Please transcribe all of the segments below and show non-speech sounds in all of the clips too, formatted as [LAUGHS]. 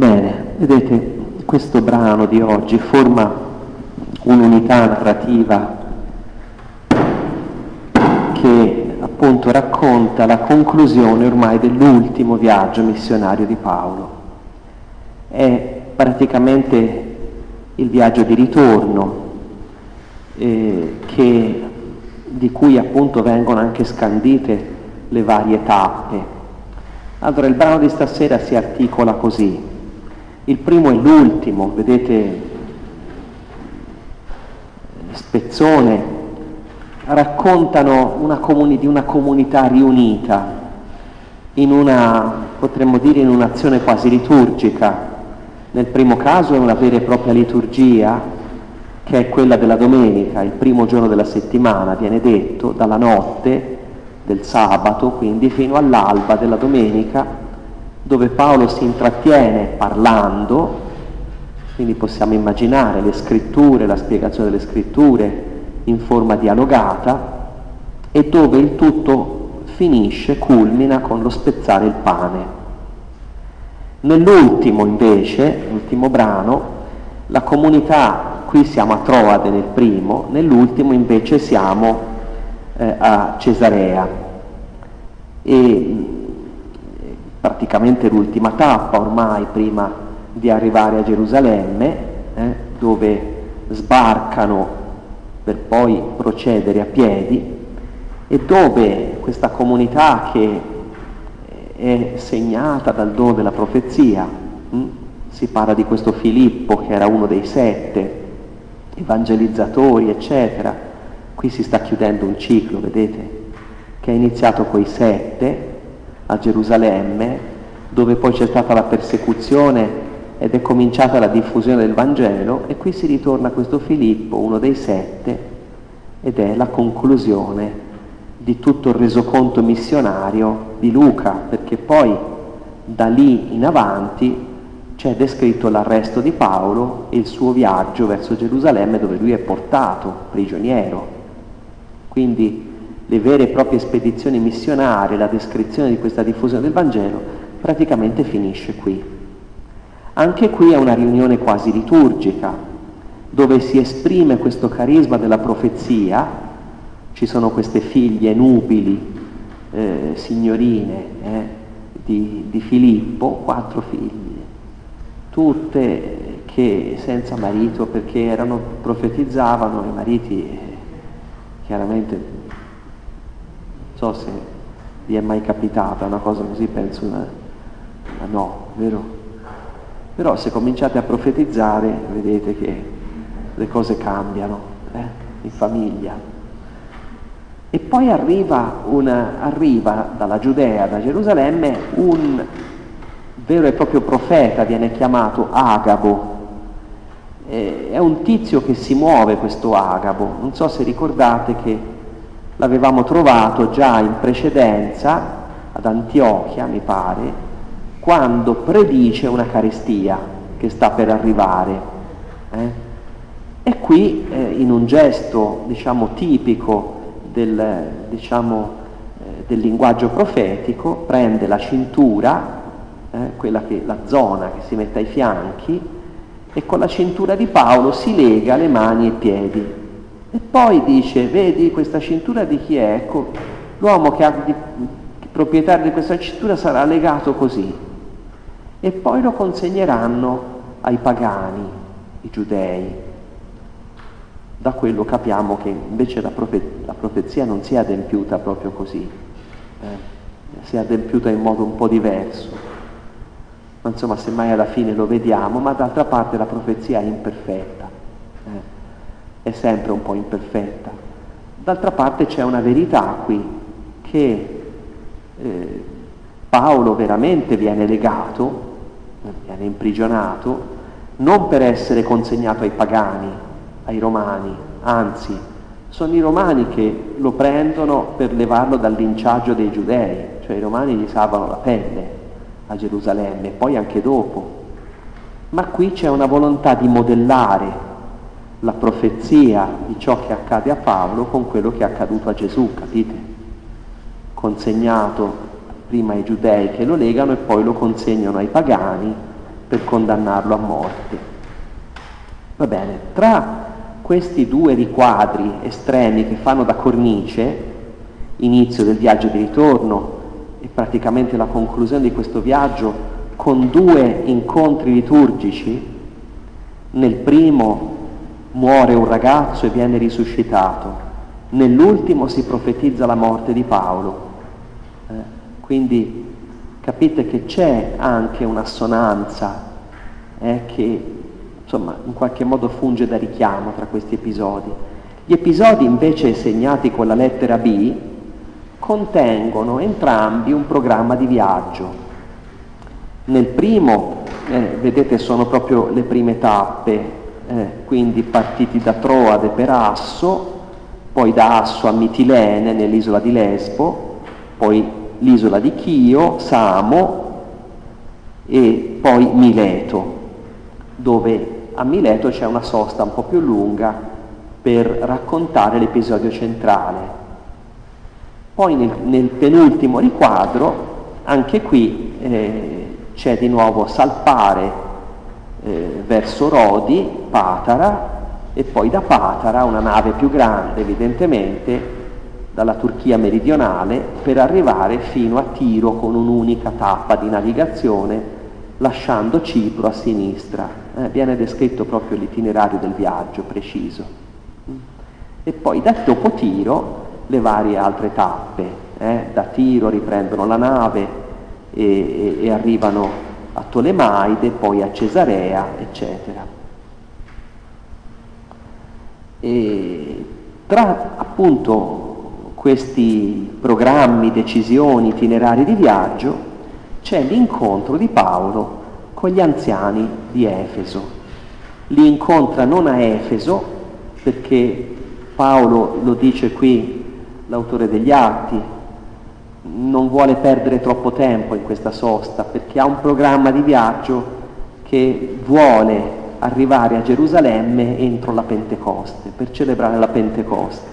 Bene, vedete, questo brano di oggi forma un'unità narrativa che appunto racconta la conclusione ormai dell'ultimo viaggio missionario di Paolo. È praticamente il viaggio di ritorno eh, che, di cui appunto vengono anche scandite le varie tappe. Allora il brano di stasera si articola così. Il primo e l'ultimo, vedete, spezzone, raccontano una comuni- di una comunità riunita in una, potremmo dire, in un'azione quasi liturgica. Nel primo caso è una vera e propria liturgia, che è quella della domenica, il primo giorno della settimana, viene detto, dalla notte del sabato, quindi fino all'alba della domenica, dove Paolo si intrattiene parlando, quindi possiamo immaginare le scritture, la spiegazione delle scritture in forma dialogata, e dove il tutto finisce, culmina con lo spezzare il pane. Nell'ultimo invece, l'ultimo brano, la comunità, qui siamo a Troade nel primo, nell'ultimo invece siamo eh, a Cesarea e praticamente l'ultima tappa ormai prima di arrivare a Gerusalemme, eh, dove sbarcano per poi procedere a piedi e dove questa comunità che è segnata dal dono della profezia, hm? si parla di questo Filippo che era uno dei sette evangelizzatori, eccetera, qui si sta chiudendo un ciclo, vedete, che è iniziato coi sette a Gerusalemme, dove poi c'è stata la persecuzione ed è cominciata la diffusione del Vangelo e qui si ritorna a questo Filippo, uno dei sette, ed è la conclusione di tutto il resoconto missionario di Luca, perché poi da lì in avanti c'è descritto l'arresto di Paolo e il suo viaggio verso Gerusalemme dove lui è portato prigioniero. Quindi le vere e proprie spedizioni missionarie, la descrizione di questa diffusione del Vangelo praticamente finisce qui. Anche qui è una riunione quasi liturgica, dove si esprime questo carisma della profezia, ci sono queste figlie nubili, eh, signorine eh, di, di Filippo, quattro figlie, tutte che senza marito perché erano, profetizzavano, i mariti eh, chiaramente, so se vi è mai capitata una cosa così, penso una, una no, vero? Però se cominciate a profetizzare vedete che le cose cambiano eh, in famiglia. E poi arriva, una, arriva dalla Giudea, da Gerusalemme, un vero e proprio profeta, viene chiamato Agabo. Eh, è un tizio che si muove questo Agabo. Non so se ricordate che l'avevamo trovato già in precedenza ad Antiochia, mi pare, quando predice una carestia che sta per arrivare. Eh? E qui, eh, in un gesto diciamo, tipico del, diciamo, eh, del, linguaggio profetico, prende la cintura, eh, che, la zona che si mette ai fianchi, e con la cintura di Paolo si lega le mani e i piedi. E poi dice, vedi questa cintura di chi è? Ecco, l'uomo che di, proprietario di questa cintura sarà legato così, e poi lo consegneranno ai pagani, i giudei. Da quello capiamo che invece la, profe- la profezia non si è adempiuta proprio così, eh? si è adempiuta in modo un po' diverso. Ma insomma, semmai alla fine lo vediamo, ma d'altra parte la profezia è imperfetta, eh? È sempre un po' imperfetta. D'altra parte c'è una verità qui, che eh, Paolo veramente viene legato viene imprigionato non per essere consegnato ai pagani, ai romani, anzi sono i romani che lo prendono per levarlo dal linciaggio dei giudei, cioè i romani gli salvano la pelle a Gerusalemme e poi anche dopo. Ma qui c'è una volontà di modellare la profezia di ciò che accade a Paolo con quello che è accaduto a Gesù, capite? Consegnato prima ai giudei che lo legano e poi lo consegnano ai pagani per condannarlo a morte. Va bene, tra questi due riquadri estremi che fanno da cornice, inizio del viaggio di ritorno e praticamente la conclusione di questo viaggio con due incontri liturgici, nel primo muore un ragazzo e viene risuscitato, nell'ultimo si profetizza la morte di Paolo. Eh, quindi capite che c'è anche un'assonanza eh, che insomma in qualche modo funge da richiamo tra questi episodi. Gli episodi invece segnati con la lettera B contengono entrambi un programma di viaggio. Nel primo, eh, vedete, sono proprio le prime tappe, eh, quindi partiti da Troade per Asso, poi da Asso a Mitilene nell'isola di Lesbo, poi l'isola di Chio, Samo e poi Mileto, dove a Mileto c'è una sosta un po' più lunga per raccontare l'episodio centrale. Poi nel, nel penultimo riquadro, anche qui eh, c'è di nuovo Salpare eh, verso Rodi, Patara, e poi da Patara una nave più grande evidentemente dalla Turchia meridionale per arrivare fino a Tiro con un'unica tappa di navigazione lasciando Cipro a sinistra. Eh, viene descritto proprio l'itinerario del viaggio preciso. E poi da dopo Tiro le varie altre tappe. Eh, da Tiro riprendono la nave e, e, e arrivano a Tolemaide, poi a Cesarea, eccetera. E tra appunto questi programmi, decisioni, itinerari di viaggio, c'è l'incontro di Paolo con gli anziani di Efeso. Li incontra non a Efeso, perché Paolo lo dice qui l'autore degli Atti, non vuole perdere troppo tempo in questa sosta, perché ha un programma di viaggio che vuole arrivare a Gerusalemme entro la Pentecoste, per celebrare la Pentecoste.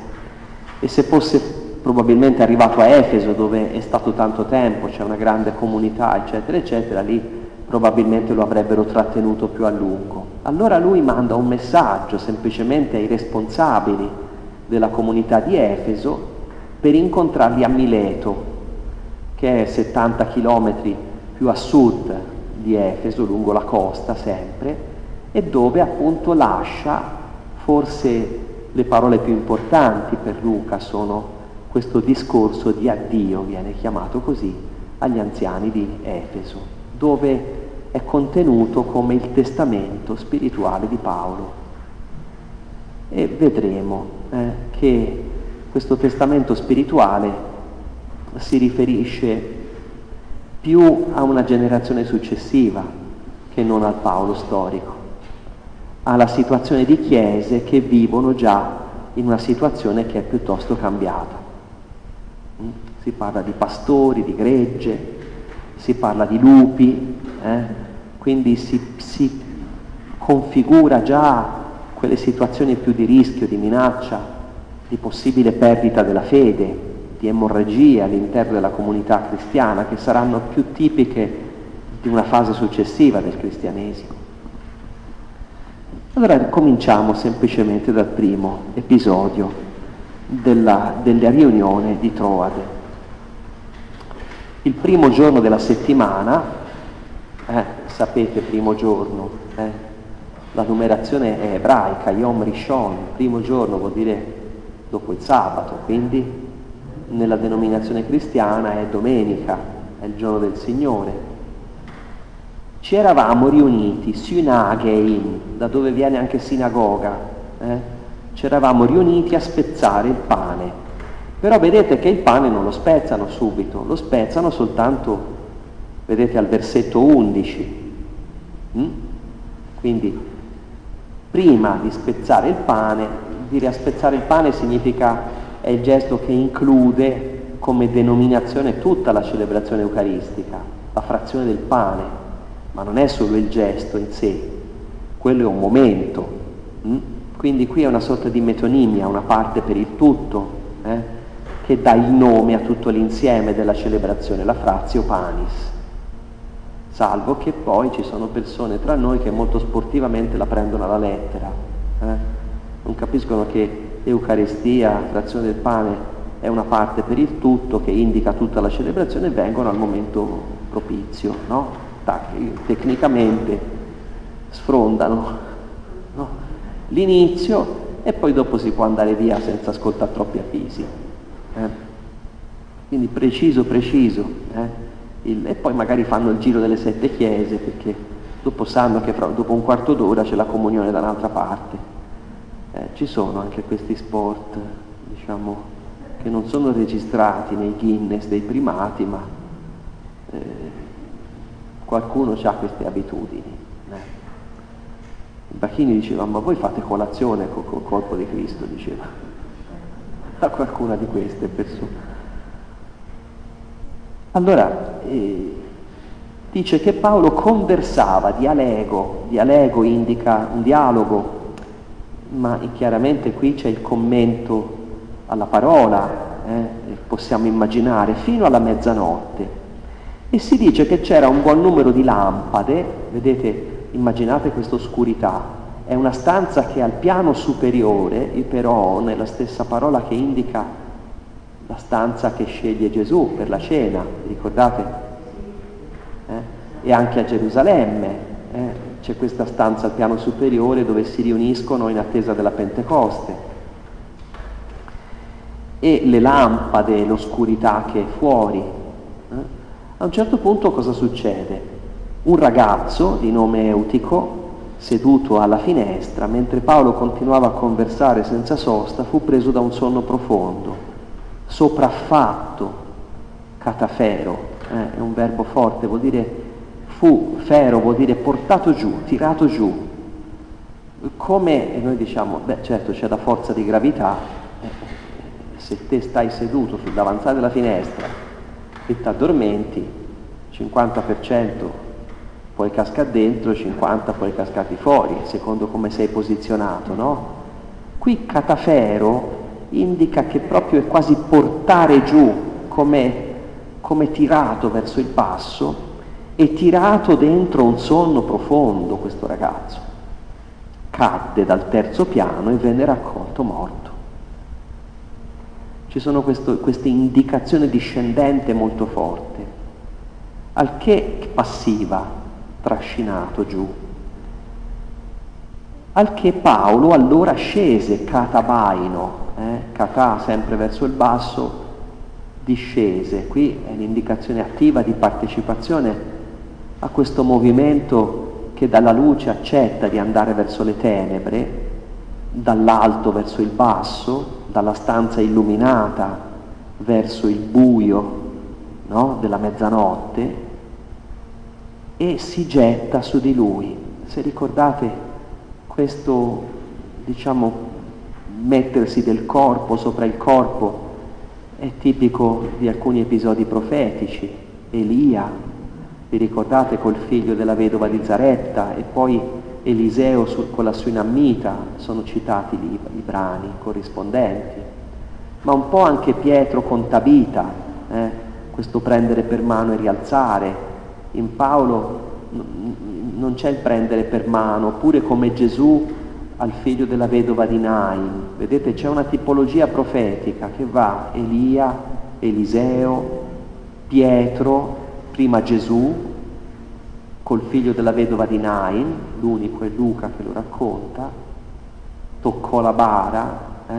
E se fosse probabilmente arrivato a Efeso, dove è stato tanto tempo, c'è una grande comunità, eccetera, eccetera, lì probabilmente lo avrebbero trattenuto più a lungo. Allora lui manda un messaggio semplicemente ai responsabili della comunità di Efeso per incontrarli a Mileto, che è 70 chilometri più a sud di Efeso, lungo la costa sempre, e dove appunto lascia forse le parole più importanti per Luca sono questo discorso di addio, viene chiamato così, agli anziani di Efeso, dove è contenuto come il testamento spirituale di Paolo. E vedremo eh, che questo testamento spirituale si riferisce più a una generazione successiva che non al Paolo storico alla situazione di chiese che vivono già in una situazione che è piuttosto cambiata. Mm? Si parla di pastori, di gregge, si parla di lupi, eh? quindi si, si configura già quelle situazioni più di rischio, di minaccia, di possibile perdita della fede, di emorragia all'interno della comunità cristiana, che saranno più tipiche di una fase successiva del cristianesimo. Allora cominciamo semplicemente dal primo episodio della, della riunione di Troade. Il primo giorno della settimana, eh, sapete primo giorno, eh, la numerazione è ebraica, Yom Rishon, primo giorno vuol dire dopo il sabato, quindi nella denominazione cristiana è domenica, è il giorno del Signore ci eravamo riuniti, synagein, da dove viene anche sinagoga, eh? ci eravamo riuniti a spezzare il pane. Però vedete che il pane non lo spezzano subito, lo spezzano soltanto, vedete, al versetto 11. Mm? Quindi, prima di spezzare il pane, dire a spezzare il pane significa, è il gesto che include come denominazione tutta la celebrazione eucaristica, la frazione del pane ma non è solo il gesto in sé, quello è un momento. Hm? Quindi qui è una sorta di metonimia, una parte per il tutto, eh? che dà il nome a tutto l'insieme della celebrazione, la frazio panis. salvo che poi ci sono persone tra noi che molto sportivamente la prendono alla lettera, eh? non capiscono che Eucaristia, frazione del pane, è una parte per il tutto che indica tutta la celebrazione e vengono al momento propizio, no? tecnicamente sfrondano no? l'inizio e poi dopo si può andare via senza ascoltare troppi avvisi. Eh? Quindi preciso, preciso. Eh? Il, e poi magari fanno il giro delle sette chiese perché dopo sanno che fra, dopo un quarto d'ora c'è la comunione da un'altra parte. Eh, ci sono anche questi sport, diciamo, che non sono registrati nei Guinness dei primati, ma eh, qualcuno ha queste abitudini. Eh. Bacchini diceva, ma voi fate colazione col, col corpo di Cristo, diceva, [LAUGHS] a qualcuna di queste persone. Allora, eh, dice che Paolo conversava, dialego, dialego indica un dialogo, ma chiaramente qui c'è il commento alla parola, eh, possiamo immaginare, fino alla mezzanotte. E si dice che c'era un buon numero di lampade, vedete, immaginate questa oscurità, è una stanza che al piano superiore, però nella stessa parola che indica la stanza che sceglie Gesù per la cena, ricordate? Eh? E anche a Gerusalemme eh? C'è questa stanza al piano superiore dove si riuniscono in attesa della Pentecoste e le lampade, l'oscurità che è fuori. Eh? A un certo punto cosa succede? Un ragazzo di nome Eutico, seduto alla finestra, mentre Paolo continuava a conversare senza sosta, fu preso da un sonno profondo, sopraffatto, catafero, eh? è un verbo forte, vuol dire fu, fero vuol dire portato giù, tirato giù, come, noi diciamo, beh certo c'è la forza di gravità, eh, se te stai seduto sull'avanzata della finestra e ti addormenti, 50% puoi cascare dentro, 50% puoi cascare fuori, secondo come sei posizionato, no? Qui catafero indica che proprio è quasi portare giù, come, come tirato verso il basso, e tirato dentro un sonno profondo questo ragazzo. Cadde dal terzo piano e venne raccolto morto ci sono questo, queste indicazioni discendente molto forte, al che passiva, trascinato giù, al che Paolo allora scese catabaino, eh, catà sempre verso il basso, discese, qui è l'indicazione attiva di partecipazione a questo movimento che dalla luce accetta di andare verso le tenebre, dall'alto verso il basso, dalla stanza illuminata verso il buio no, della mezzanotte e si getta su di lui. Se ricordate questo, diciamo, mettersi del corpo sopra il corpo è tipico di alcuni episodi profetici. Elia, vi ricordate col figlio della vedova di Zaretta e poi Eliseo su, con la Suinammita, sono citati lì i brani corrispondenti, ma un po' anche Pietro con Tabita, eh, questo prendere per mano e rialzare. In Paolo non c'è il prendere per mano, oppure come Gesù al figlio della vedova di Nain. Vedete, c'è una tipologia profetica che va Elia, Eliseo, Pietro, prima Gesù, col figlio della vedova di Nain, l'unico è Luca che lo racconta, toccò la bara eh,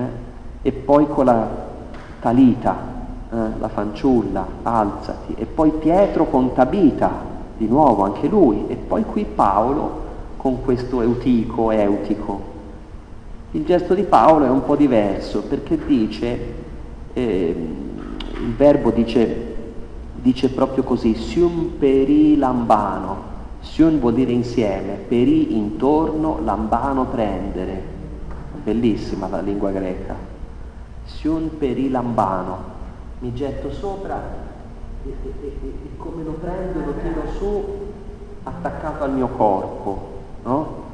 e poi con la Talita, eh, la fanciulla, alzati, e poi Pietro con Tabita, di nuovo anche lui, e poi qui Paolo con questo eutico, eutico. Il gesto di Paolo è un po' diverso perché dice, eh, il verbo dice, dice proprio così, sium peri lambano, Sion vuol dire insieme, peri intorno, lambano prendere. Bellissima la lingua greca. Sion peri lambano. Mi getto sopra e, e, e, e come lo prendo lo tiro su attaccato al mio corpo, no?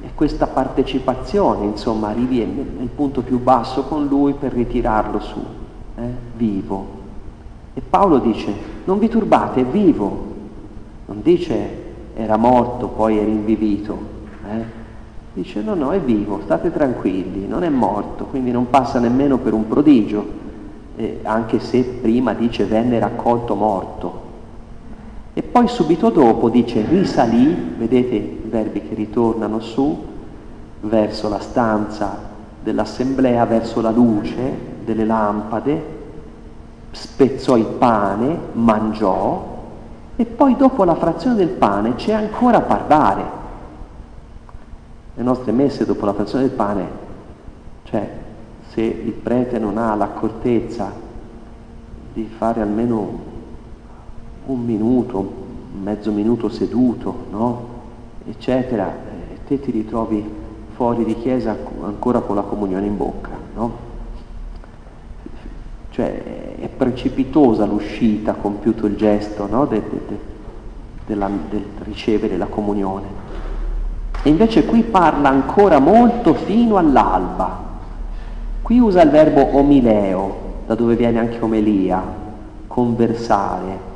E questa partecipazione, insomma, arrivi nel punto più basso con lui per ritirarlo su, eh? vivo. E Paolo dice, non vi turbate, è vivo. Non dice era morto, poi è rinvivito. Eh? Dice no, no, è vivo, state tranquilli, non è morto, quindi non passa nemmeno per un prodigio, eh, anche se prima dice venne raccolto morto. E poi subito dopo dice risalì, vedete i verbi che ritornano su, verso la stanza dell'assemblea, verso la luce delle lampade, spezzò il pane, mangiò e poi dopo la frazione del pane c'è ancora parlare. Le nostre messe dopo la frazione del pane, cioè se il prete non ha l'accortezza di fare almeno un minuto, mezzo minuto seduto, no? eccetera, e te ti ritrovi fuori di chiesa ancora con la comunione in bocca, no? Cioè precipitosa l'uscita, compiuto il gesto no? de, de, de, della, del ricevere la comunione. E invece qui parla ancora molto fino all'alba. Qui usa il verbo omileo, da dove viene anche omelia, conversare.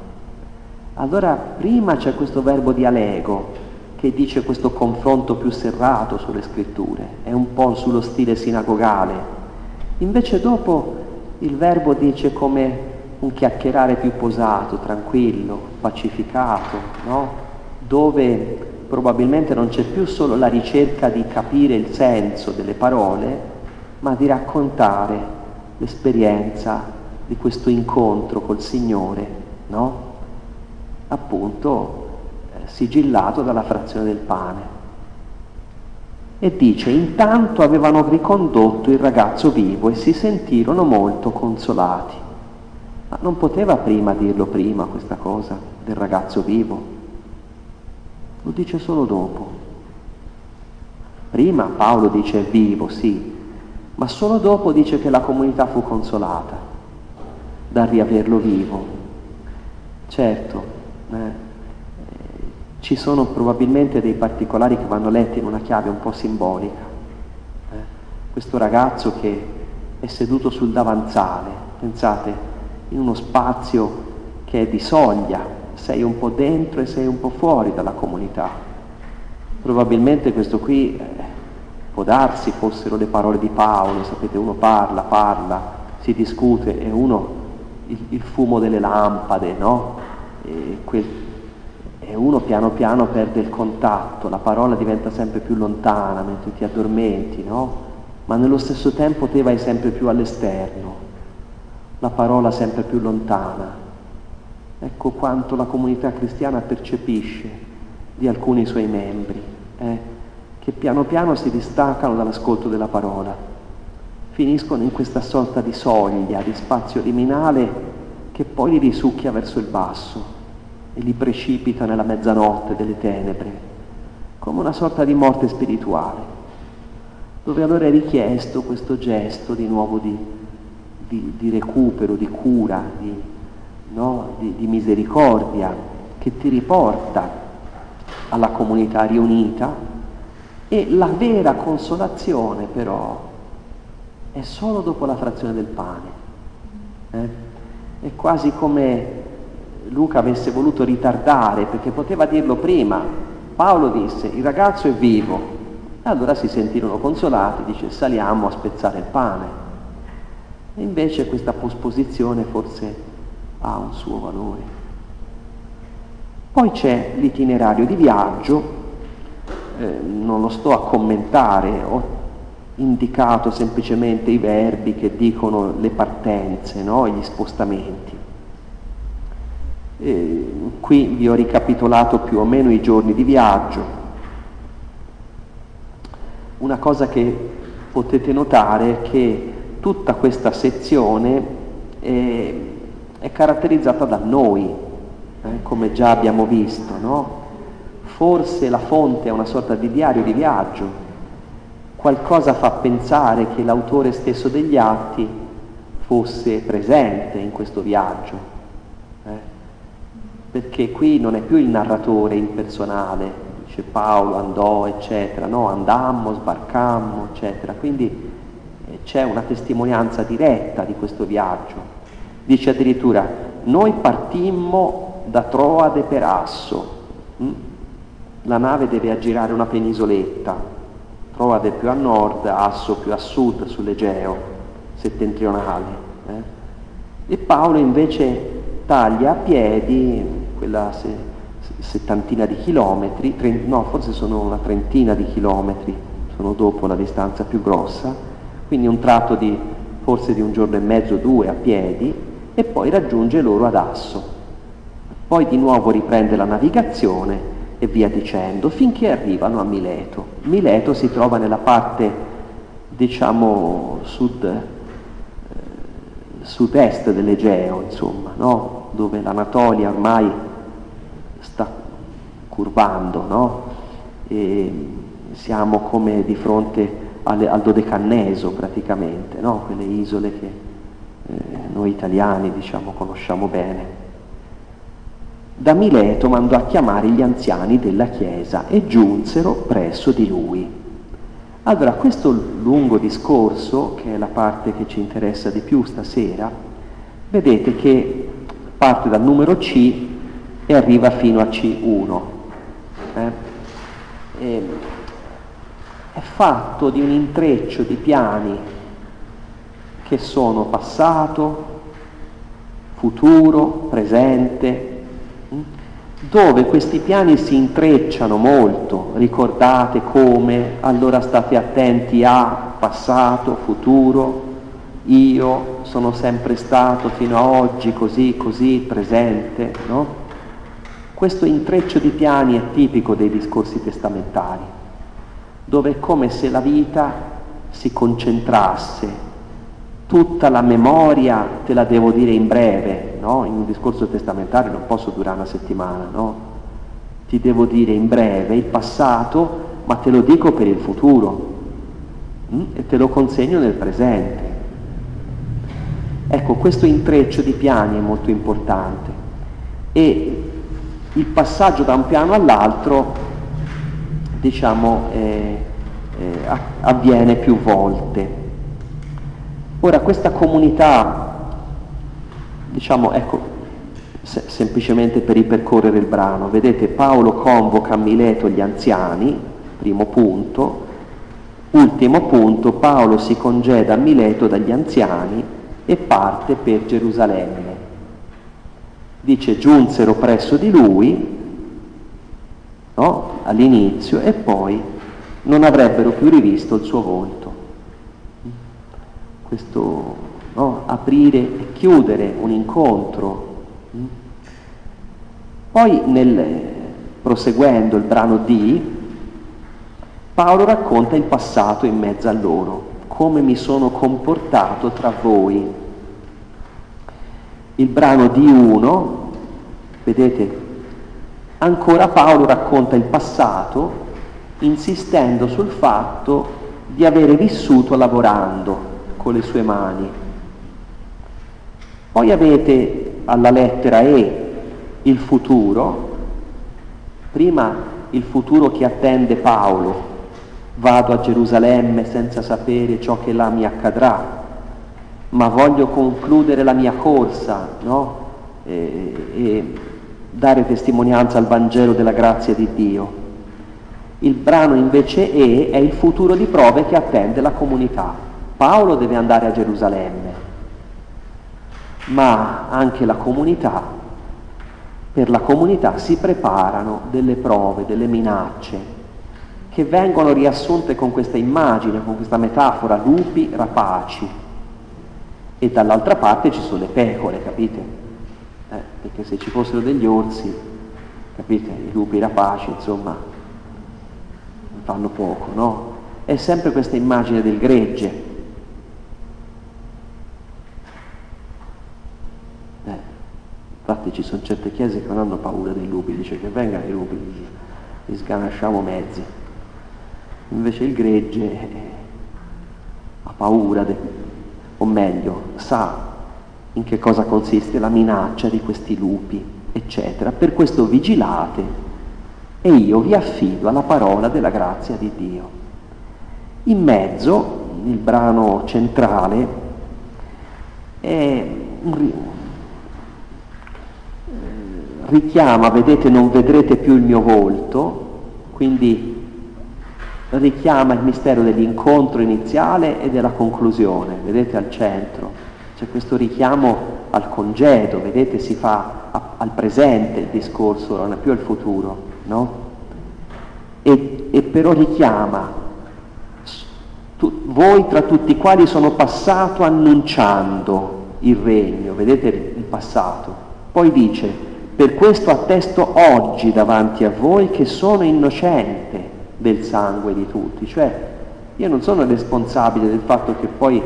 Allora prima c'è questo verbo dialego che dice questo confronto più serrato sulle scritture, è un po' sullo stile sinagogale. Invece dopo il verbo dice come un chiacchierare più posato, tranquillo, pacificato, no? dove probabilmente non c'è più solo la ricerca di capire il senso delle parole, ma di raccontare l'esperienza di questo incontro col Signore, no? appunto eh, sigillato dalla frazione del pane. E dice, intanto avevano ricondotto il ragazzo vivo e si sentirono molto consolati. Ma non poteva prima dirlo prima questa cosa del ragazzo vivo? Lo dice solo dopo. Prima Paolo dice vivo, sì, ma solo dopo dice che la comunità fu consolata dal riaverlo vivo. Certo, ci sono probabilmente dei particolari che vanno letti in una chiave un po' simbolica. Eh? Questo ragazzo che è seduto sul davanzale, pensate, in uno spazio che è di soglia, sei un po' dentro e sei un po' fuori dalla comunità. Probabilmente questo qui eh, può darsi fossero le parole di Paolo, sapete, uno parla, parla, si discute e uno il, il fumo delle lampade, no? E quel e uno piano piano perde il contatto, la parola diventa sempre più lontana mentre ti addormenti, no? Ma nello stesso tempo te vai sempre più all'esterno, la parola sempre più lontana. Ecco quanto la comunità cristiana percepisce di alcuni suoi membri, eh, che piano piano si distaccano dall'ascolto della parola, finiscono in questa sorta di soglia, di spazio liminale che poi li risucchia verso il basso e li precipita nella mezzanotte delle tenebre, come una sorta di morte spirituale, dove allora è richiesto questo gesto di nuovo di, di, di recupero, di cura, di, no? di, di misericordia, che ti riporta alla comunità riunita e la vera consolazione però è solo dopo la frazione del pane. Eh? È quasi come Luca avesse voluto ritardare, perché poteva dirlo prima. Paolo disse, il ragazzo è vivo. E allora si sentirono consolati, dice, saliamo a spezzare il pane. E invece questa posposizione forse ha un suo valore. Poi c'è l'itinerario di viaggio, eh, non lo sto a commentare, ho indicato semplicemente i verbi che dicono le partenze, no? gli spostamenti. Eh, qui vi ho ricapitolato più o meno i giorni di viaggio. Una cosa che potete notare è che tutta questa sezione è, è caratterizzata da noi, eh, come già abbiamo visto, no? Forse la fonte è una sorta di diario di viaggio, qualcosa fa pensare che l'autore stesso degli atti fosse presente in questo viaggio perché qui non è più il narratore impersonale, dice Paolo andò, eccetera, no, andammo, sbarcammo, eccetera, quindi eh, c'è una testimonianza diretta di questo viaggio. Dice addirittura, noi partimmo da Troade per Asso, mm? la nave deve aggirare una penisoletta, Troade più a nord, Asso più a sud sull'Egeo settentrionale. Eh? E Paolo invece taglia a piedi quella se, settantina di chilometri, trent, no forse sono una trentina di chilometri, sono dopo la distanza più grossa, quindi un tratto di forse di un giorno e mezzo, due a piedi, e poi raggiunge loro ad Asso. Poi di nuovo riprende la navigazione e via dicendo, finché arrivano a Mileto. Mileto si trova nella parte, diciamo, sud, eh, sud-est dell'Egeo, insomma, no? Dove l'Anatolia ormai sta curvando, no? siamo come di fronte alle, al Dodecanneso praticamente, no? quelle isole che eh, noi italiani diciamo, conosciamo bene. Da Mileto mandò a chiamare gli anziani della chiesa e giunsero presso di lui. Allora, questo lungo discorso, che è la parte che ci interessa di più stasera, vedete che parte dal numero C e arriva fino a C1. Eh? È fatto di un intreccio di piani che sono passato, futuro, presente, dove questi piani si intrecciano molto, ricordate come, allora state attenti a passato, futuro, io sono sempre stato fino a oggi così, così, presente, no? Questo intreccio di piani è tipico dei discorsi testamentari, dove è come se la vita si concentrasse, tutta la memoria te la devo dire in breve, no? In un discorso testamentario non posso durare una settimana, no? Ti devo dire in breve il passato, ma te lo dico per il futuro hm? e te lo consegno nel presente. Ecco, questo intreccio di piani è molto importante e il passaggio da un piano all'altro, diciamo, eh, eh, avviene più volte. Ora, questa comunità, diciamo, ecco, se, semplicemente per ripercorrere il brano, vedete Paolo convoca a Mileto gli anziani, primo punto, ultimo punto, Paolo si congeda a Mileto dagli anziani e parte per Gerusalemme. Dice giunsero presso di lui no? all'inizio e poi non avrebbero più rivisto il suo volto. Questo no? aprire e chiudere un incontro. Poi nel, proseguendo il brano D, Paolo racconta il passato in mezzo a loro come mi sono comportato tra voi. Il brano di 1, vedete, ancora Paolo racconta il passato insistendo sul fatto di avere vissuto lavorando con le sue mani. Poi avete alla lettera E il futuro, prima il futuro che attende Paolo, vado a Gerusalemme senza sapere ciò che là mi accadrà, ma voglio concludere la mia corsa no? e, e dare testimonianza al Vangelo della grazia di Dio. Il brano invece E è il futuro di prove che attende la comunità. Paolo deve andare a Gerusalemme, ma anche la comunità, per la comunità si preparano delle prove, delle minacce, che vengono riassunte con questa immagine, con questa metafora, lupi rapaci. E dall'altra parte ci sono le pecore, capite? Eh, perché se ci fossero degli orsi, capite, i lupi rapaci, insomma, fanno poco, no? È sempre questa immagine del gregge. Eh, infatti ci sono certe chiese che non hanno paura dei lupi, dice che vengano i lupi, li sganasciamo mezzi. Invece il gregge ha paura, de, o meglio, sa in che cosa consiste la minaccia di questi lupi, eccetera. Per questo vigilate e io vi affido alla parola della grazia di Dio. In mezzo, il brano centrale, è richiama, vedete, non vedrete più il mio volto, quindi richiama il mistero dell'incontro iniziale e della conclusione, vedete al centro. C'è questo richiamo al congedo, vedete, si fa a, al presente il discorso, non è più al futuro, no? E, e però richiama tu, voi tra tutti i quali sono passato annunciando il regno, vedete il passato. Poi dice, per questo attesto oggi davanti a voi che sono innocente del sangue di tutti, cioè io non sono responsabile del fatto che poi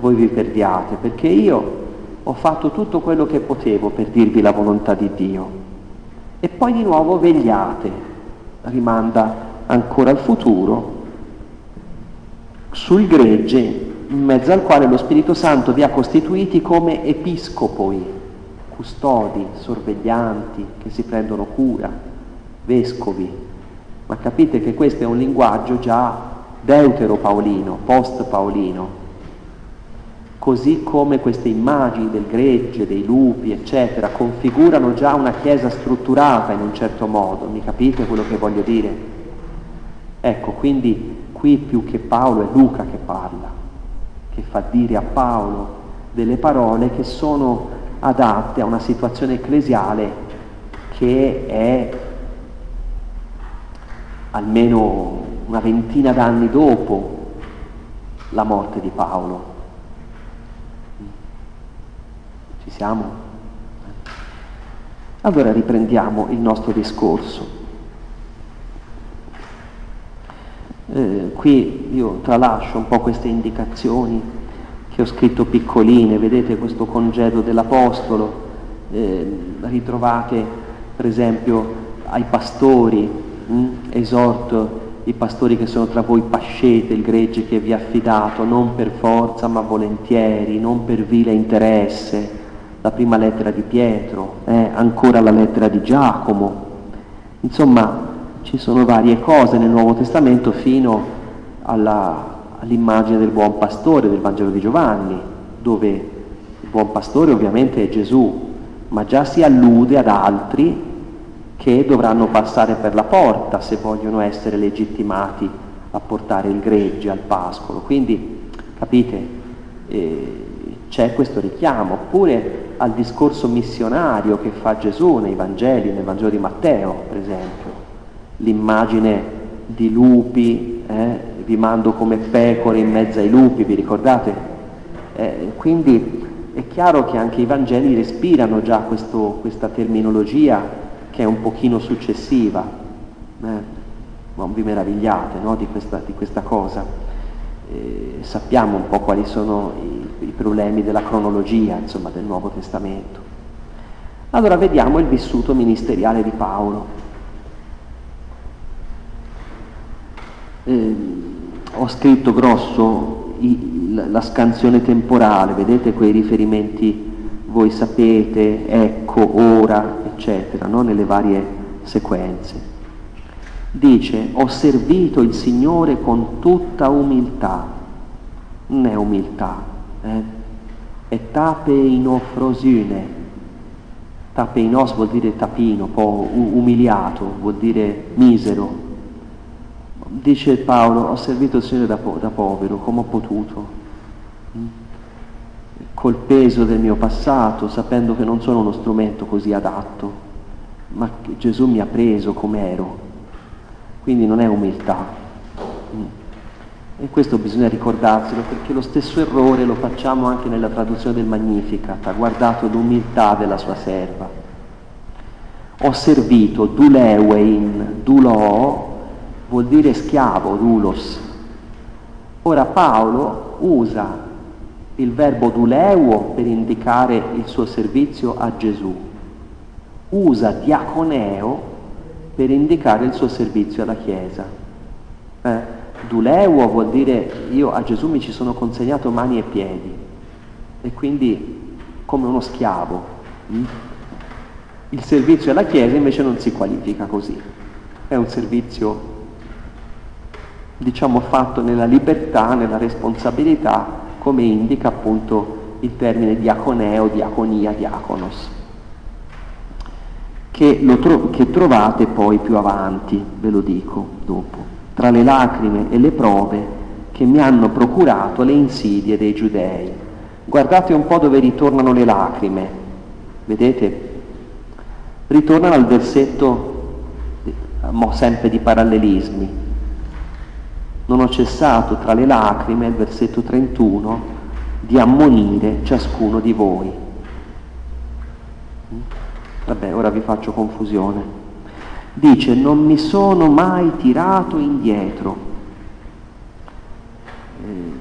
voi vi perdiate, perché io ho fatto tutto quello che potevo per dirvi la volontà di Dio. E poi di nuovo vegliate, rimanda ancora al futuro, sul gregge in mezzo al quale lo Spirito Santo vi ha costituiti come episcopoi, custodi, sorveglianti, che si prendono cura, vescovi. Ma capite che questo è un linguaggio già deutero paolino, post paolino, così come queste immagini del gregge, dei lupi, eccetera, configurano già una chiesa strutturata in un certo modo, mi capite quello che voglio dire? Ecco, quindi qui più che Paolo è Luca che parla, che fa dire a Paolo delle parole che sono adatte a una situazione ecclesiale che è almeno una ventina d'anni dopo la morte di Paolo. Ci siamo? Allora riprendiamo il nostro discorso. Eh, qui io tralascio un po' queste indicazioni che ho scritto piccoline, vedete questo congedo dell'Apostolo, eh, ritrovate per esempio ai pastori, mh? Hm? esorto i pastori che sono tra voi pascete il gregge che vi ha affidato, non per forza ma volentieri, non per vile interesse, la prima lettera di Pietro, eh, ancora la lettera di Giacomo. Insomma, ci sono varie cose nel Nuovo Testamento fino alla, all'immagine del buon pastore del Vangelo di Giovanni, dove il buon pastore ovviamente è Gesù, ma già si allude ad altri che dovranno passare per la porta se vogliono essere legittimati a portare il gregge al pascolo. Quindi, capite, eh, c'è questo richiamo. Oppure al discorso missionario che fa Gesù nei Vangeli, nel Vangelo di Matteo, per esempio, l'immagine di lupi, eh, vi mando come pecore in mezzo ai lupi, vi ricordate? Eh, quindi è chiaro che anche i Vangeli respirano già questo, questa terminologia che è un pochino successiva. Eh, non vi meravigliate no, di, questa, di, questa, cosa. Eh, sappiamo un po' quali sono i, i problemi della cronologia, insomma, del Nuovo Testamento. Allora vediamo il vissuto ministeriale di Paolo. Eh, ho scritto grosso i, la, scansione temporale, vedete quei riferimenti, voi sapete, ecco, ora, eccetera, no? nelle varie sequenze. Dice, ho servito il Signore con tutta umiltà, non è umiltà, eh? è tapeinoffrosine, tapeinos vuol dire tapino, un po' umiliato, vuol dire misero, dice Paolo, ho servito il Signore da, po- da povero, come ho potuto? Col peso del mio passato, sapendo che non sono uno strumento così adatto, ma che Gesù mi ha preso come ero. Quindi non è umiltà. Mm? E questo bisogna ricordarselo perché lo stesso errore lo facciamo anche nella traduzione del Magnificat, ha guardato l'umiltà della sua serva. Ho servito dulewein, dulo, vuol dire schiavo, dulos. Ora Paolo usa il verbo duleuo per indicare il suo servizio a Gesù, usa diaconeo per indicare il suo servizio alla Chiesa. Eh, duleuo vuol dire io a Gesù mi ci sono consegnato mani e piedi e quindi come uno schiavo. Mm? Il servizio alla Chiesa invece non si qualifica così, è un servizio diciamo fatto nella libertà, nella responsabilità, come indica appunto il termine diaconeo, diaconia, diaconos. che, tro- che trovate poi più avanti, ve lo dico dopo, tra le lacrime e le prove che mi hanno procurato le insidie dei giudei. Guardate un po' dove ritornano le lacrime, vedete? Ritornano al versetto sempre di parallelismi. Non ho cessato tra le lacrime, il versetto 31, di ammonire ciascuno di voi. Vabbè, ora vi faccio confusione. Dice, non mi sono mai tirato indietro. Eh,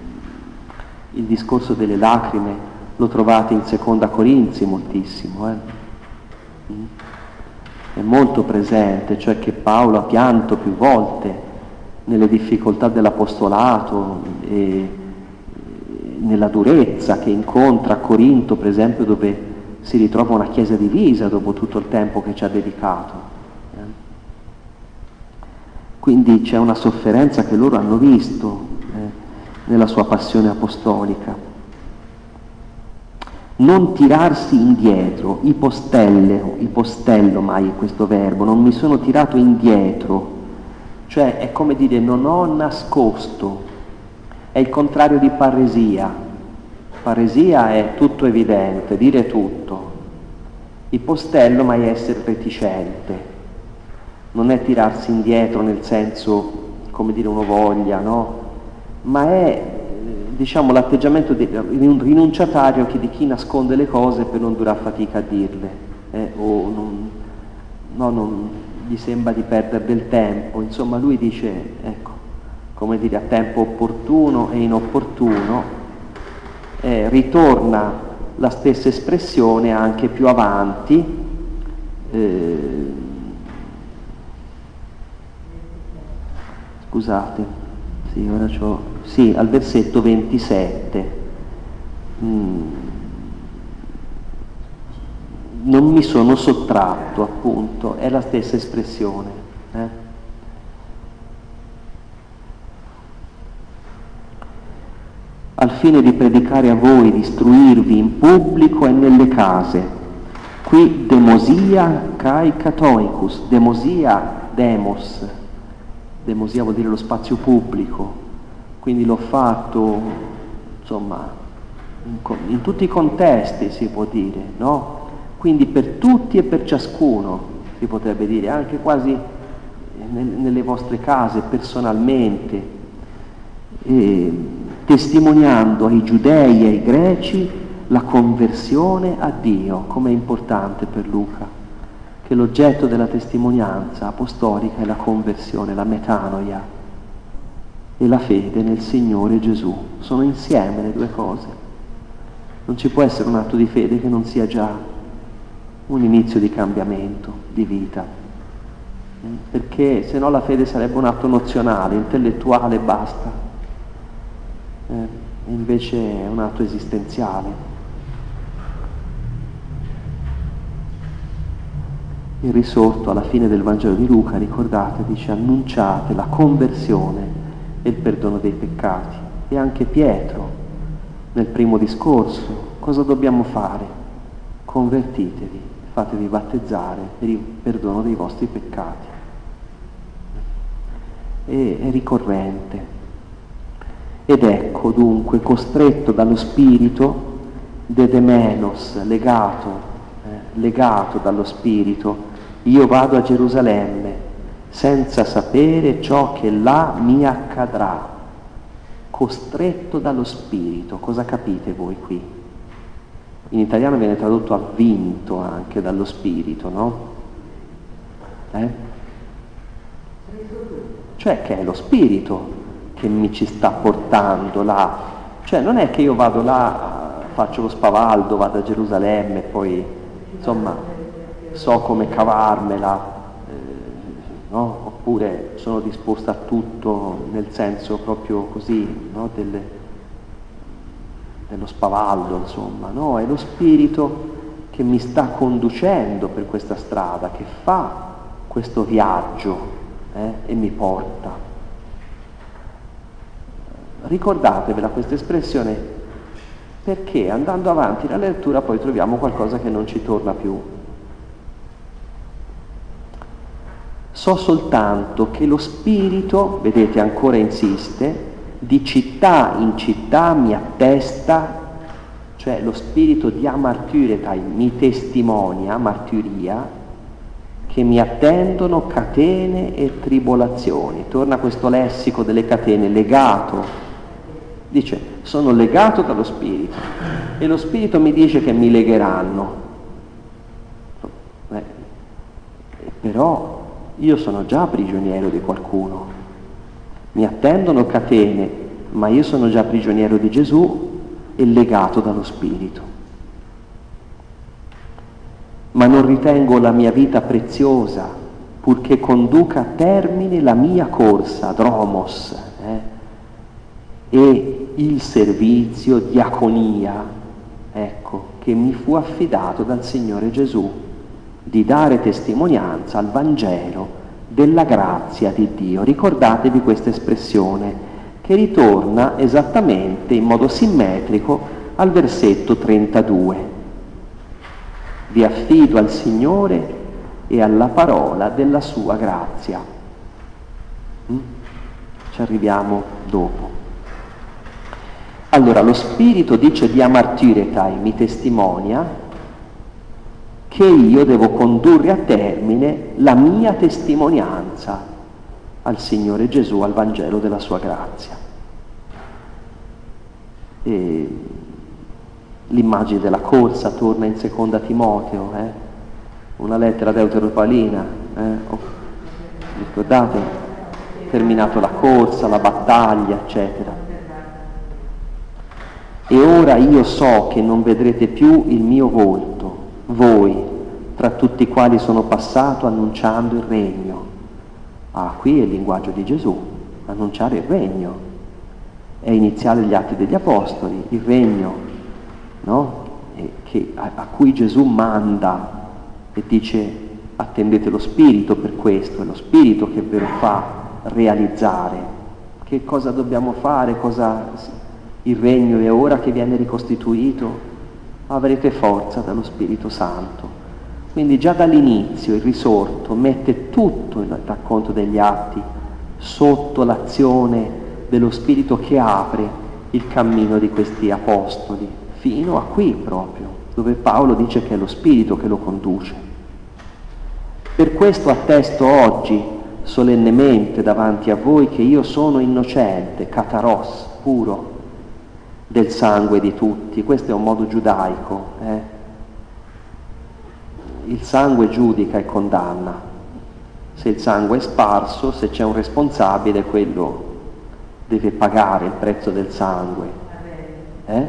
il discorso delle lacrime lo trovate in seconda Corinzi moltissimo. Eh? Mm. È molto presente, cioè che Paolo ha pianto più volte nelle difficoltà dell'apostolato e nella durezza che incontra a Corinto, per esempio, dove si ritrova una chiesa divisa dopo tutto il tempo che ci ha dedicato. Eh. Quindi c'è una sofferenza che loro hanno visto eh, nella sua passione apostolica. Non tirarsi indietro, ipostelle, ipostello mai questo verbo, non mi sono tirato indietro, cioè è come dire non ho nascosto, è il contrario di paresia. Paresia è tutto evidente, dire tutto. Ipostello mai essere reticente. Non è tirarsi indietro nel senso, come dire, uno voglia, no? Ma è, diciamo, l'atteggiamento rinunciatario di chi nasconde le cose per non durare fatica a dirle. Eh? O non, no, non gli sembra di perdere del tempo. Insomma, lui dice, ecco, come dire, a tempo opportuno e inopportuno, eh, ritorna la stessa espressione anche più avanti, eh, scusate, sì, ora c'ho, sì, al versetto 27. Mm. Non mi sono sottratto, appunto, è la stessa espressione. Eh? al fine di predicare a voi, di istruirvi in pubblico e nelle case. Qui demosia kai catoicus, demosia demos, demosia vuol dire lo spazio pubblico, quindi l'ho fatto, insomma, in, in tutti i contesti si può dire, no? Quindi per tutti e per ciascuno, si potrebbe dire, anche quasi nelle vostre case, personalmente. E, testimoniando ai giudei e ai greci la conversione a Dio, come è importante per Luca, che l'oggetto della testimonianza apostolica è la conversione, la metanoia e la fede nel Signore Gesù. Sono insieme le due cose. Non ci può essere un atto di fede che non sia già un inizio di cambiamento, di vita, perché se no la fede sarebbe un atto nozionale, intellettuale e basta eh, invece è un atto esistenziale. Il risorto alla fine del Vangelo di Luca, ricordate, dice annunciate la conversione e il perdono dei peccati. E anche Pietro, nel primo discorso, cosa dobbiamo fare? Convertitevi, fatevi battezzare per il perdono dei vostri peccati. E, è ricorrente. Ed ecco dunque, costretto dallo spirito, dedemenos, legato, eh, legato dallo spirito, io vado a Gerusalemme senza sapere ciò che là mi accadrà. Costretto dallo spirito, cosa capite voi qui? In italiano viene tradotto avvinto anche dallo spirito, no? Eh? Cioè che è lo spirito che mi ci sta portando là. Cioè non è che io vado là, faccio lo spavaldo, vado a Gerusalemme e poi insomma so come cavarmela, eh, no? oppure sono disposta a tutto nel senso proprio così no? Delle, dello spavaldo, insomma, no? È lo spirito che mi sta conducendo per questa strada, che fa questo viaggio eh? e mi porta. Ricordatevela questa espressione perché andando avanti nella lettura poi troviamo qualcosa che non ci torna più. So soltanto che lo spirito, vedete ancora insiste, di città in città mi attesta, cioè lo spirito di amartyretai mi testimonia, martiria, che mi attendono catene e tribolazioni. Torna questo lessico delle catene, legato. Dice, sono legato dallo Spirito e lo Spirito mi dice che mi legheranno. Beh, però io sono già prigioniero di qualcuno. Mi attendono catene, ma io sono già prigioniero di Gesù e legato dallo Spirito. Ma non ritengo la mia vita preziosa, purché conduca a termine la mia corsa, dromos, eh, e il servizio, diaconia, ecco, che mi fu affidato dal Signore Gesù, di dare testimonianza al Vangelo della grazia di Dio. Ricordatevi questa espressione che ritorna esattamente in modo simmetrico al versetto 32 vi affido al Signore e alla parola della sua grazia. Mm? Ci arriviamo dopo. Allora, lo Spirito dice di amartiretai, mi testimonia che io devo condurre a termine la mia testimonianza al Signore Gesù, al Vangelo della sua grazia. E l'immagine della corsa torna in seconda Timoteo, eh? una lettera deuteropalina, eh? oh, ricordate? Terminato la corsa, la battaglia, eccetera. E ora io so che non vedrete più il mio volto, voi, tra tutti i quali sono passato annunciando il regno. Ah, qui è il linguaggio di Gesù, annunciare il regno. È iniziale gli atti degli Apostoli, il regno no? che, a, a cui Gesù manda e dice attendete lo Spirito per questo, è lo Spirito che ve lo fa realizzare. Che cosa dobbiamo fare? Cosa, il regno è ora che viene ricostituito? Avrete forza dallo Spirito Santo. Quindi già dall'inizio il risorto mette tutto il racconto degli atti sotto l'azione dello Spirito che apre il cammino di questi apostoli, fino a qui proprio, dove Paolo dice che è lo Spirito che lo conduce. Per questo attesto oggi solennemente davanti a voi che io sono innocente, kataros, puro, del sangue di tutti. Questo è un modo giudaico. Eh? Il sangue giudica e condanna. Se il sangue è sparso, se c'è un responsabile, quello deve pagare il prezzo del sangue. Eh?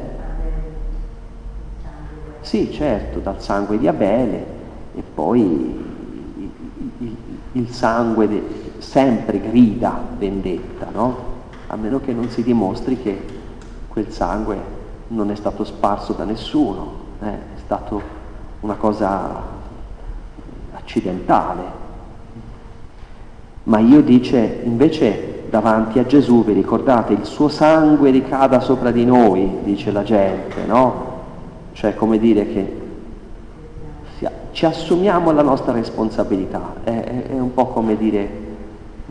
Sì, certo, dal sangue di Abele e poi il sangue sempre grida vendetta, no? A meno che non si dimostri che quel sangue non è stato sparso da nessuno, eh? è stato una cosa accidentale. Ma io dice, invece davanti a Gesù, vi ricordate, il suo sangue ricada sopra di noi, dice la gente, no? cioè come dire che ci assumiamo la nostra responsabilità, è, è un po' come dire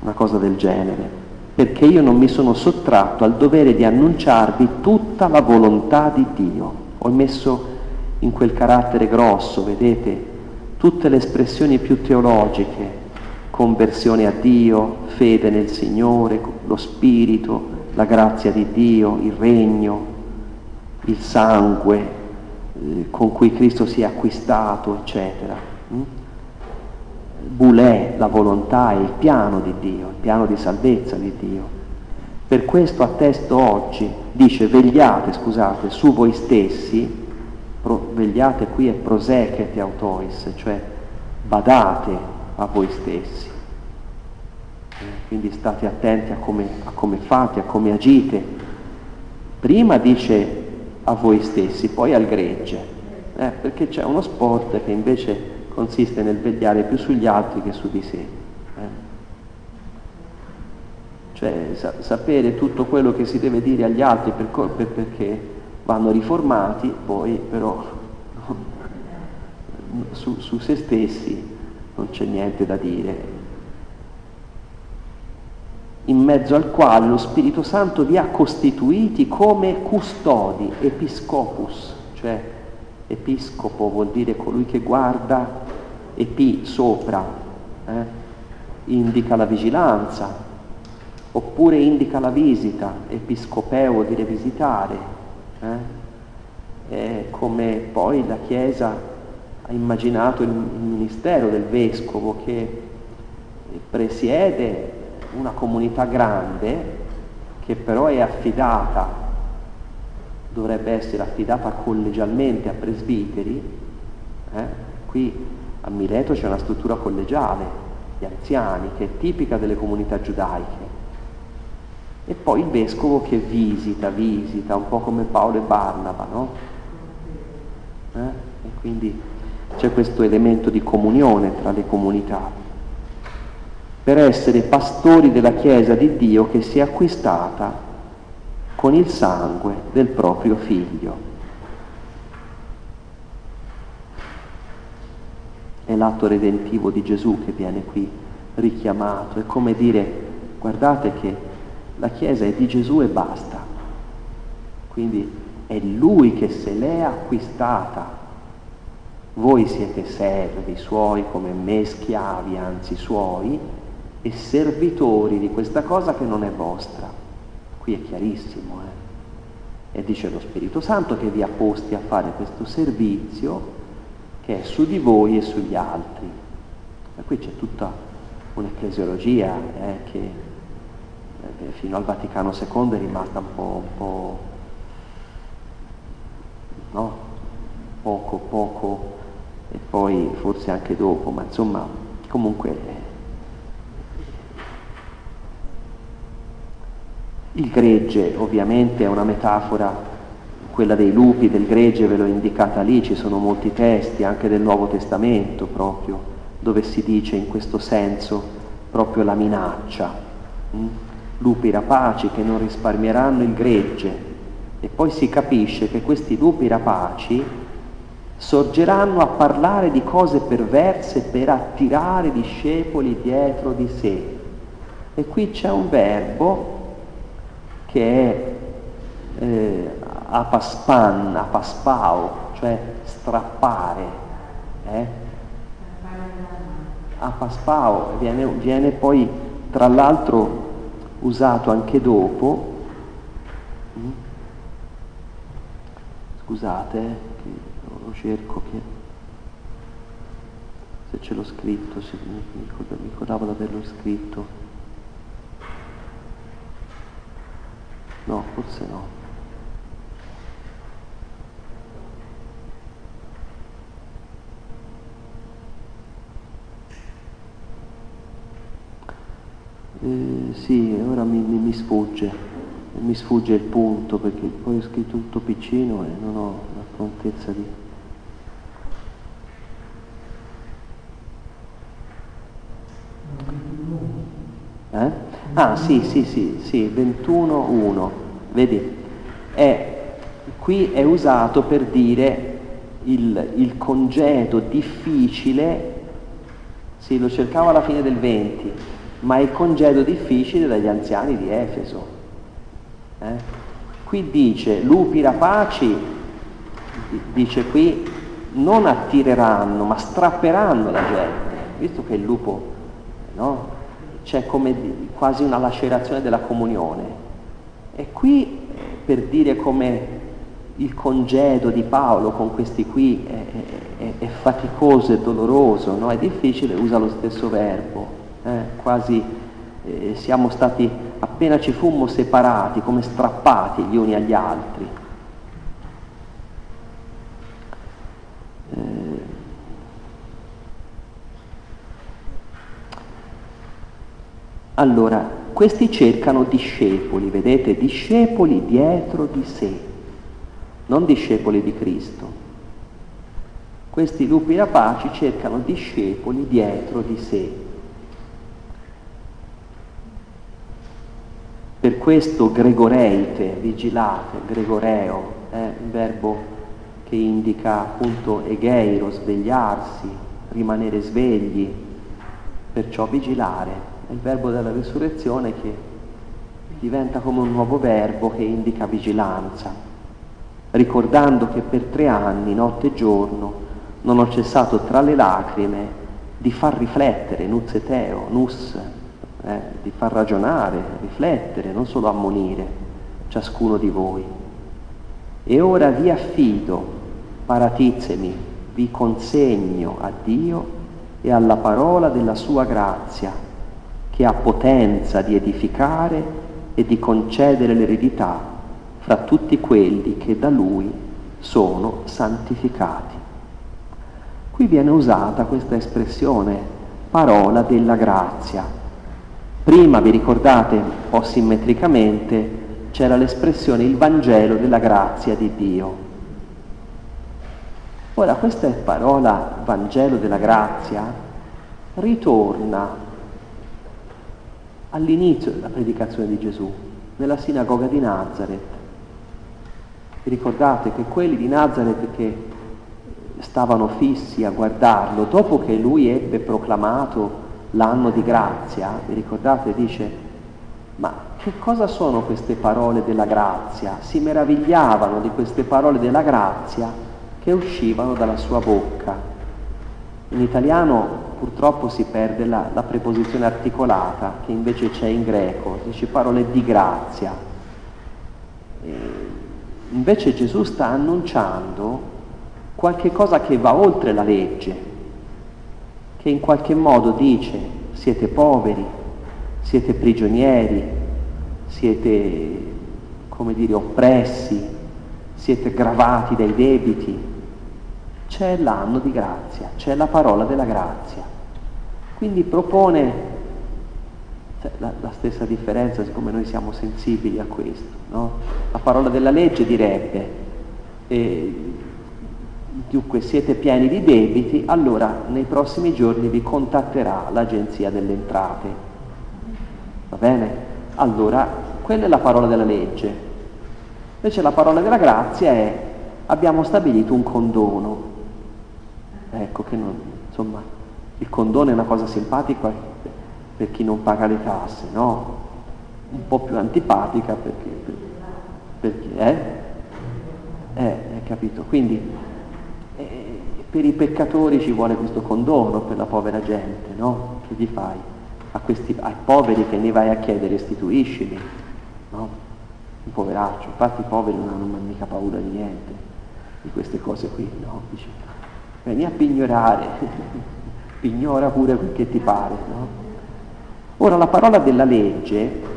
una cosa del genere, perché io non mi sono sottratto al dovere di annunciarvi tutta la volontà di Dio. Ho messo in quel carattere grosso, vedete, tutte le espressioni più teologiche, conversione a Dio, fede nel Signore, lo Spirito, la grazia di Dio, il regno, il sangue, eh, con cui Cristo si è acquistato, eccetera. Mm? Bulè, la volontà e il piano di Dio, il piano di salvezza di Dio. Per questo attesto oggi dice vegliate, scusate, su voi stessi, pro, vegliate qui è prosechete autois, cioè badate a voi stessi. Eh, quindi state attenti a come, a come fate, a come agite. Prima dice a voi stessi, poi al gregge, eh, perché c'è uno sport che invece consiste nel vegliare più sugli altri che su di sé. Eh. Cioè sa- sapere tutto quello che si deve dire agli altri per co- per- perché vanno riformati, poi però [LAUGHS] su, su se stessi non c'è niente da dire. in mezzo al quale lo Spirito Santo vi ha costituiti come custodi, episcopus, cioè episcopo vuol dire colui che guarda, epi sopra, eh? indica la vigilanza, oppure indica la visita, episcopeo dire visitare, eh? Come poi la Chiesa ha immaginato il, il ministero del Vescovo che presiede una comunità grande che però è affidata, dovrebbe essere affidata collegialmente a presbiteri, eh? qui a Mileto c'è una struttura collegiale, gli anziani, che è tipica delle comunità giudaiche, e poi il vescovo che visita, visita, un po' come Paolo e Barnaba, no? Eh? E quindi c'è questo elemento di comunione tra le comunità per essere pastori della Chiesa di Dio che si è acquistata con il sangue del proprio figlio. È l'atto redentivo di Gesù che viene qui richiamato, è come dire guardate che la Chiesa è di Gesù e basta, quindi è Lui che se l'è acquistata. Voi siete servi suoi come me, schiavi, anzi suoi, e servitori di questa cosa che non è vostra. Qui è chiarissimo, eh? E dice lo Spirito Santo che vi ha posti a fare questo servizio che è su di voi e sugli altri. E qui c'è tutta un'ecclesiologia eh, che eh, fino al Vaticano II è rimasta un po', un po' no? poco, poco, e poi forse anche dopo, ma insomma comunque Il gregge ovviamente è una metafora, quella dei lupi, del gregge ve l'ho indicata lì, ci sono molti testi anche del Nuovo Testamento proprio, dove si dice in questo senso proprio la minaccia. Hm? Lupi rapaci che non risparmieranno il gregge e poi si capisce che questi lupi rapaci sorgeranno a parlare di cose perverse per attirare discepoli dietro di sé. E qui c'è un verbo che è eh, apaspan, apaspao, cioè strappare. Eh? Apaspao viene, viene poi tra l'altro usato anche dopo, mm? scusate, eh, lo cerco che se ce l'ho scritto, se, mi ricordavo di averlo scritto. No, forse no. Eh, sì, ora mi, mi, mi, sfugge, mi sfugge il punto perché poi ho scritto tutto piccino e non ho la prontezza di... Eh? Ah sì, sì, sì, sì, 21.1, vedi, è, qui è usato per dire il, il congedo difficile, sì, lo cercavo alla fine del 20, ma il congedo difficile dagli anziani di Efeso. Eh? Qui dice, lupi rapaci, dice qui, non attireranno, ma strapperanno la gente, visto che il lupo, no? c'è come quasi una lacerazione della comunione. E qui per dire come il congedo di Paolo con questi qui è, è, è faticoso e doloroso, no? è difficile, usa lo stesso verbo, eh? quasi eh, siamo stati, appena ci fummo separati, come strappati gli uni agli altri. Allora, questi cercano discepoli, vedete, discepoli dietro di sé, non discepoli di Cristo. Questi lupi rapaci cercano discepoli dietro di sé. Per questo gregoreite, vigilate, gregoreo, è eh, il verbo che indica appunto egeiro, svegliarsi, rimanere svegli, perciò vigilare. È il verbo della risurrezione che diventa come un nuovo verbo che indica vigilanza, ricordando che per tre anni, notte e giorno, non ho cessato tra le lacrime di far riflettere, nuzzeteo, nus, eh, di far ragionare, riflettere, non solo ammonire ciascuno di voi. E ora vi affido, paratizemi, vi consegno a Dio e alla parola della sua grazia, che ha potenza di edificare e di concedere l'eredità fra tutti quelli che da lui sono santificati. Qui viene usata questa espressione, parola della grazia. Prima, vi ricordate, un po' simmetricamente, c'era l'espressione il Vangelo della grazia di Dio. Ora, questa parola Vangelo della grazia ritorna all'inizio della predicazione di Gesù, nella sinagoga di Nazareth. Vi ricordate che quelli di Nazareth che stavano fissi a guardarlo, dopo che lui ebbe proclamato l'anno di grazia, vi ricordate, dice, ma che cosa sono queste parole della grazia? Si meravigliavano di queste parole della grazia che uscivano dalla sua bocca. In italiano purtroppo si perde la, la preposizione articolata che invece c'è in greco, dice parole di grazia. E invece Gesù sta annunciando qualche cosa che va oltre la legge, che in qualche modo dice siete poveri, siete prigionieri, siete, come dire, oppressi, siete gravati dai debiti. C'è l'anno di grazia, c'è la parola della grazia. Quindi propone cioè, la, la, stessa differenza, siccome noi siamo sensibili a questo. No? La parola della legge direbbe, eh, dunque siete pieni di debiti, allora nei prossimi giorni vi contatterà l'agenzia delle entrate. Va bene? Allora, quella è la parola della legge. Invece la parola della grazia è abbiamo stabilito un condono. Ecco che non, insomma, il condono è una cosa simpatica per chi non paga le tasse, no? Un po' più antipatica perché, perché eh? Eh, capito? Quindi per i peccatori ci vuole questo condono per la povera gente, no? Che gli fai? A questi, ai poveri che ne vai a chiedere restituiscili, no? Un poveraccio, infatti i poveri non hanno mica paura di niente, di queste cose qui, no? Dice, vieni a pignorare. [LAUGHS] ignora pure quel che ti pare. No? Ora la parola della legge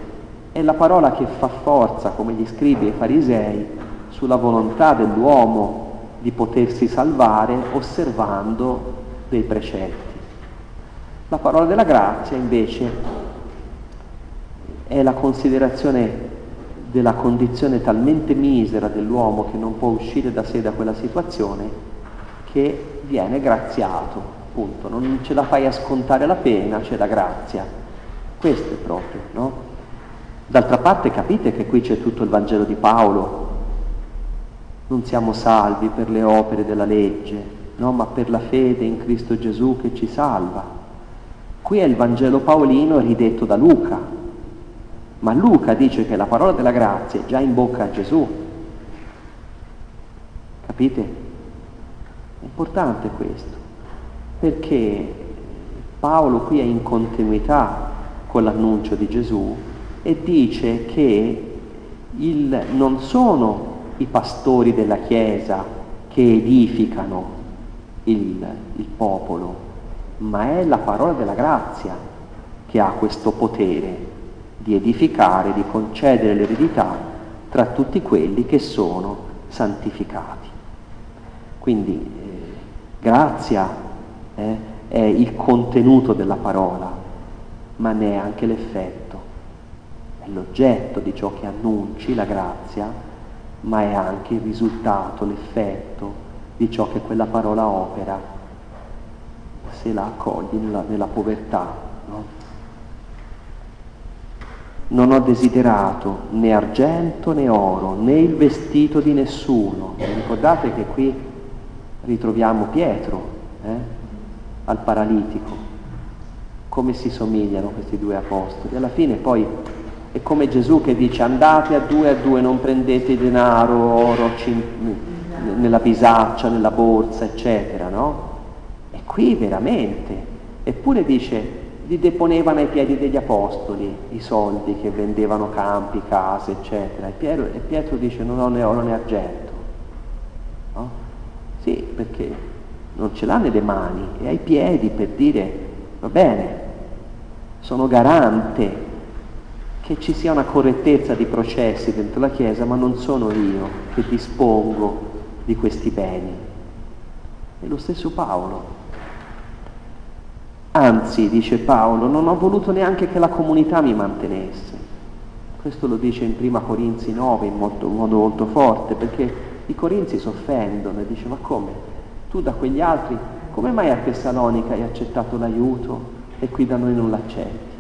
è la parola che fa forza, come gli scribi e i farisei, sulla volontà dell'uomo di potersi salvare osservando dei precetti. La parola della grazia invece è la considerazione della condizione talmente misera dell'uomo che non può uscire da sé da quella situazione che viene graziato appunto, non ce la fai a scontare la pena, c'è la grazia. Questo è proprio, no? D'altra parte capite che qui c'è tutto il Vangelo di Paolo. Non siamo salvi per le opere della legge, no? ma per la fede in Cristo Gesù che ci salva. Qui è il Vangelo paolino ridetto da Luca, ma Luca dice che la parola della grazia è già in bocca a Gesù. Capite? È importante questo perché Paolo qui è in continuità con l'annuncio di Gesù e dice che il, non sono i pastori della Chiesa che edificano il, il popolo, ma è la parola della grazia che ha questo potere di edificare, di concedere l'eredità tra tutti quelli che sono santificati. Quindi eh, grazia eh, è il contenuto della parola, ma ne è anche l'effetto. È l'oggetto di ciò che annunci, la grazia, ma è anche il risultato, l'effetto di ciò che quella parola opera se la accogli nella, nella povertà. No? Non ho desiderato né argento né oro, né il vestito di nessuno. Ricordate che qui ritroviamo Pietro, eh? al paralitico. Come si somigliano questi due apostoli? Alla fine poi È come Gesù che dice andate a due a due, non prendete denaro, oro nella bisaccia, nella borsa, eccetera, no? E qui veramente. Eppure dice, li deponevano ai piedi degli apostoli i soldi che vendevano campi, case, eccetera. E Pietro, e Pietro dice non ho né oro né argento. No? Sì, perché non ce l'ha nelle mani, è ai piedi per dire va bene, sono garante che ci sia una correttezza di processi dentro la Chiesa, ma non sono io che dispongo di questi beni. È lo stesso Paolo. Anzi, dice Paolo, non ho voluto neanche che la comunità mi mantenesse. Questo lo dice in Prima Corinzi 9 in molto, modo molto forte, perché i corinzi si offendono e dice ma come? Tu da quegli altri, come mai a Tessalonica hai accettato l'aiuto e qui da noi non l'accetti?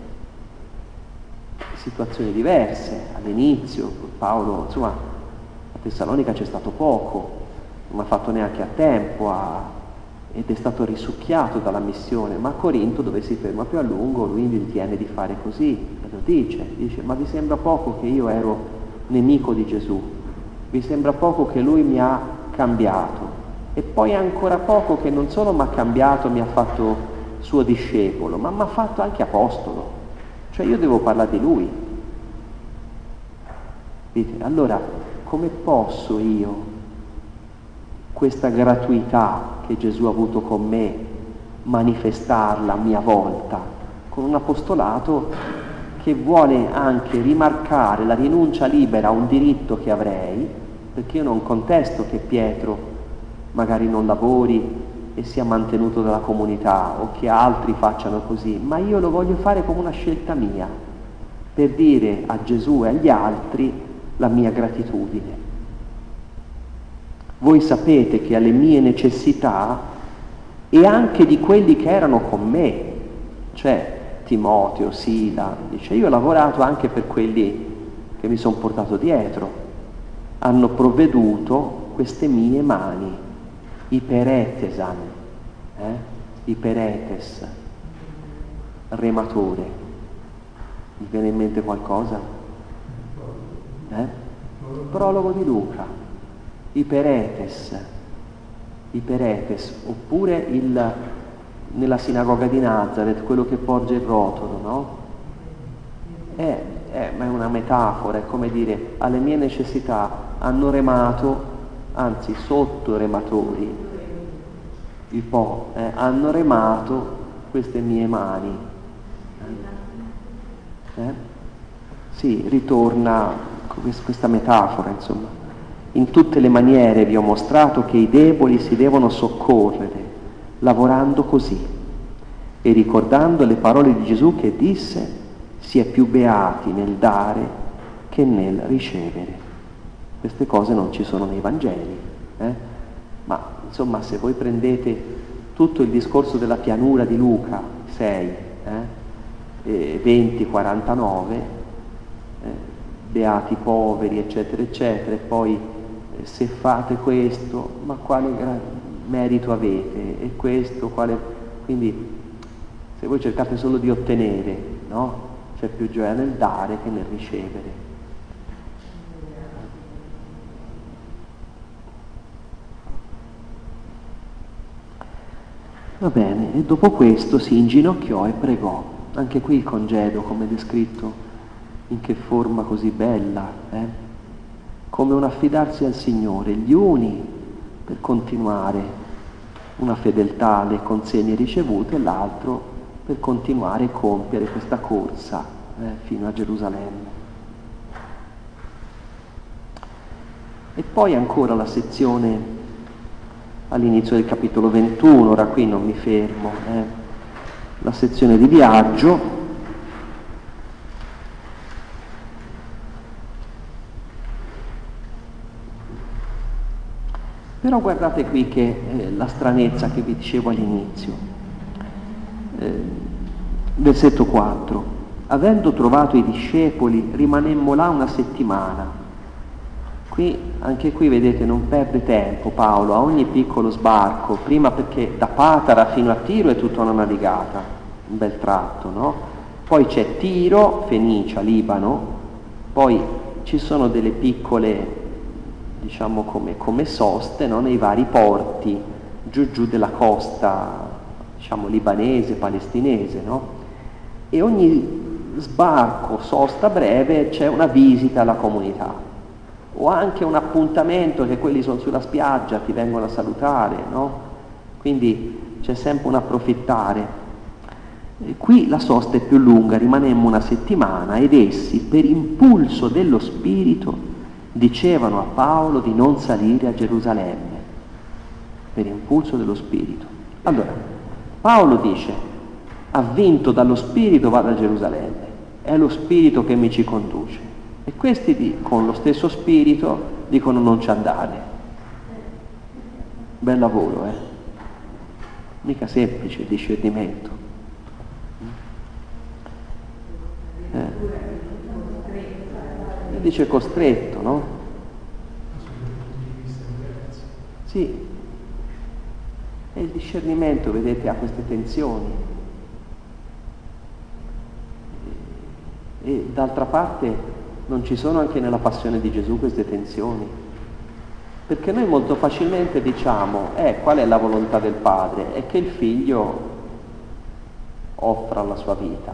Situazioni diverse, all'inizio Paolo, insomma, a Tessalonica c'è stato poco, non ha fatto neanche a tempo a ed è stato risucchiato dalla missione, ma a Corinto dove si ferma più a lungo lui ritiene di fare così, e lo dice, dice ma vi sembra poco che io ero nemico di Gesù, vi sembra poco che lui mi ha cambiato? E poi ancora poco che non solo mi ha cambiato, mi ha fatto suo discepolo, ma mi ha fatto anche apostolo, cioè io devo parlare di lui. Dite, allora come posso io questa gratuità che Gesù ha avuto con me, manifestarla a mia volta, con un apostolato che vuole anche rimarcare la rinuncia libera a un diritto che avrei, perché io non contesto che Pietro magari non lavori e sia mantenuto dalla comunità o che altri facciano così, ma io lo voglio fare come una scelta mia, per dire a Gesù e agli altri la mia gratitudine. Voi sapete che alle mie necessità e anche di quelli che erano con me, cioè Timoteo, Sila, dice io ho lavorato anche per quelli che mi sono portato dietro, hanno provveduto queste mie mani, iperetesan, eh? iperetes, rematore. Mi viene in mente qualcosa? Eh? Prologo di Luca iperetes, iperetes, oppure il, nella sinagoga di Nazareth, quello che porge il rotolo, no? È, è, è una metafora, è come dire, alle mie necessità hanno remato, anzi sotto rematori, il po', eh, hanno remato queste mie mani. Eh? Sì, ritorna questa metafora, insomma. In tutte le maniere vi ho mostrato che i deboli si devono soccorrere, lavorando così e ricordando le parole di Gesù che disse si è più beati nel dare che nel ricevere. Queste cose non ci sono nei Vangeli, eh? ma insomma se voi prendete tutto il discorso della pianura di Luca 6, eh? 20-49, eh, beati poveri, eccetera, eccetera, e poi se fate questo, ma quale merito avete? E questo, quale... Quindi se voi cercate solo di ottenere, no? C'è più gioia nel dare che nel ricevere. Va bene, e dopo questo si inginocchiò e pregò. Anche qui il congedo, come descritto, in che forma così bella, eh? come un affidarsi al Signore, gli uni per continuare una fedeltà alle consegne ricevute e l'altro per continuare a compiere questa corsa eh, fino a Gerusalemme. E poi ancora la sezione all'inizio del capitolo 21, ora qui non mi fermo, eh, la sezione di viaggio, Però guardate qui che eh, la stranezza che vi dicevo all'inizio. Eh, versetto 4. Avendo trovato i discepoli, rimanemmo là una settimana. Qui, anche qui vedete, non perde tempo Paolo a ogni piccolo sbarco, prima perché da Patara fino a Tiro è tutta una navigata, un bel tratto, no? Poi c'è Tiro, Fenicia, Libano, Poi ci sono delle piccole, diciamo come, come soste, no? nei vari porti, giù giù della costa, diciamo libanese, palestinese, no? E ogni sbarco, sosta breve, c'è una visita alla comunità o anche un appuntamento che quelli sono sulla spiaggia, ti vengono a salutare, no? Quindi c'è sempre un approfittare. Qui la sosta è più lunga, rimanemmo una settimana ed essi, per impulso dello Spirito, dicevano a Paolo di non salire a Gerusalemme, per impulso dello Spirito. Allora, Paolo dice, avvinto dallo Spirito vado a Gerusalemme, è lo Spirito che mi ci conduce. E questi con lo stesso Spirito dicono non ci andare. Bel lavoro, eh? Mica semplice il discernimento. Eh. Dice costretto, no? Sì. E il discernimento, vedete, ha queste tensioni. E, e d'altra parte non ci sono anche nella passione di Gesù queste tensioni. Perché noi molto facilmente diciamo, eh, qual è la volontà del Padre? È che il figlio offra la sua vita.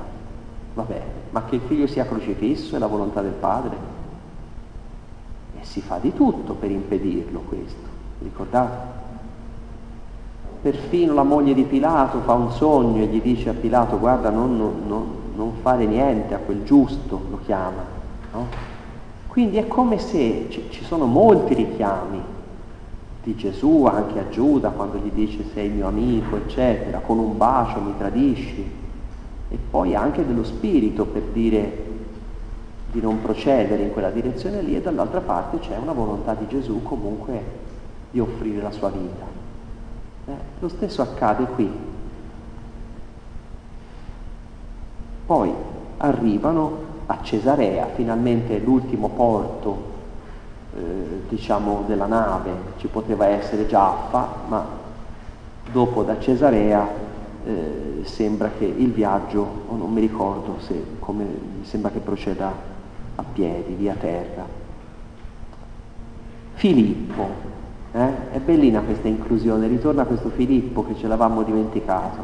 Vabbè, ma che il figlio sia crocifisso è la volontà del Padre? E si fa di tutto per impedirlo questo, ricordate? Perfino la moglie di Pilato fa un sogno e gli dice a Pilato, guarda, non, non, non fare niente a quel giusto, lo chiama. No? Quindi è come se ci, sono molti richiami di Gesù anche a Giuda quando gli dice sei mio amico, eccetera, con un bacio mi tradisci, e poi anche dello spirito per dire di non procedere in quella direzione lì e dall'altra parte c'è una volontà di Gesù comunque di offrire la sua vita. Eh, lo stesso accade qui. Poi arrivano a Cesarea, finalmente l'ultimo porto eh, diciamo della nave, ci poteva essere Giaffa, ma dopo da Cesarea eh, sembra che il viaggio, o non mi ricordo se come, sembra che proceda a piedi, via terra. Filippo, eh? è bellina questa inclusione, ritorna questo Filippo che ce l'avamo dimenticato,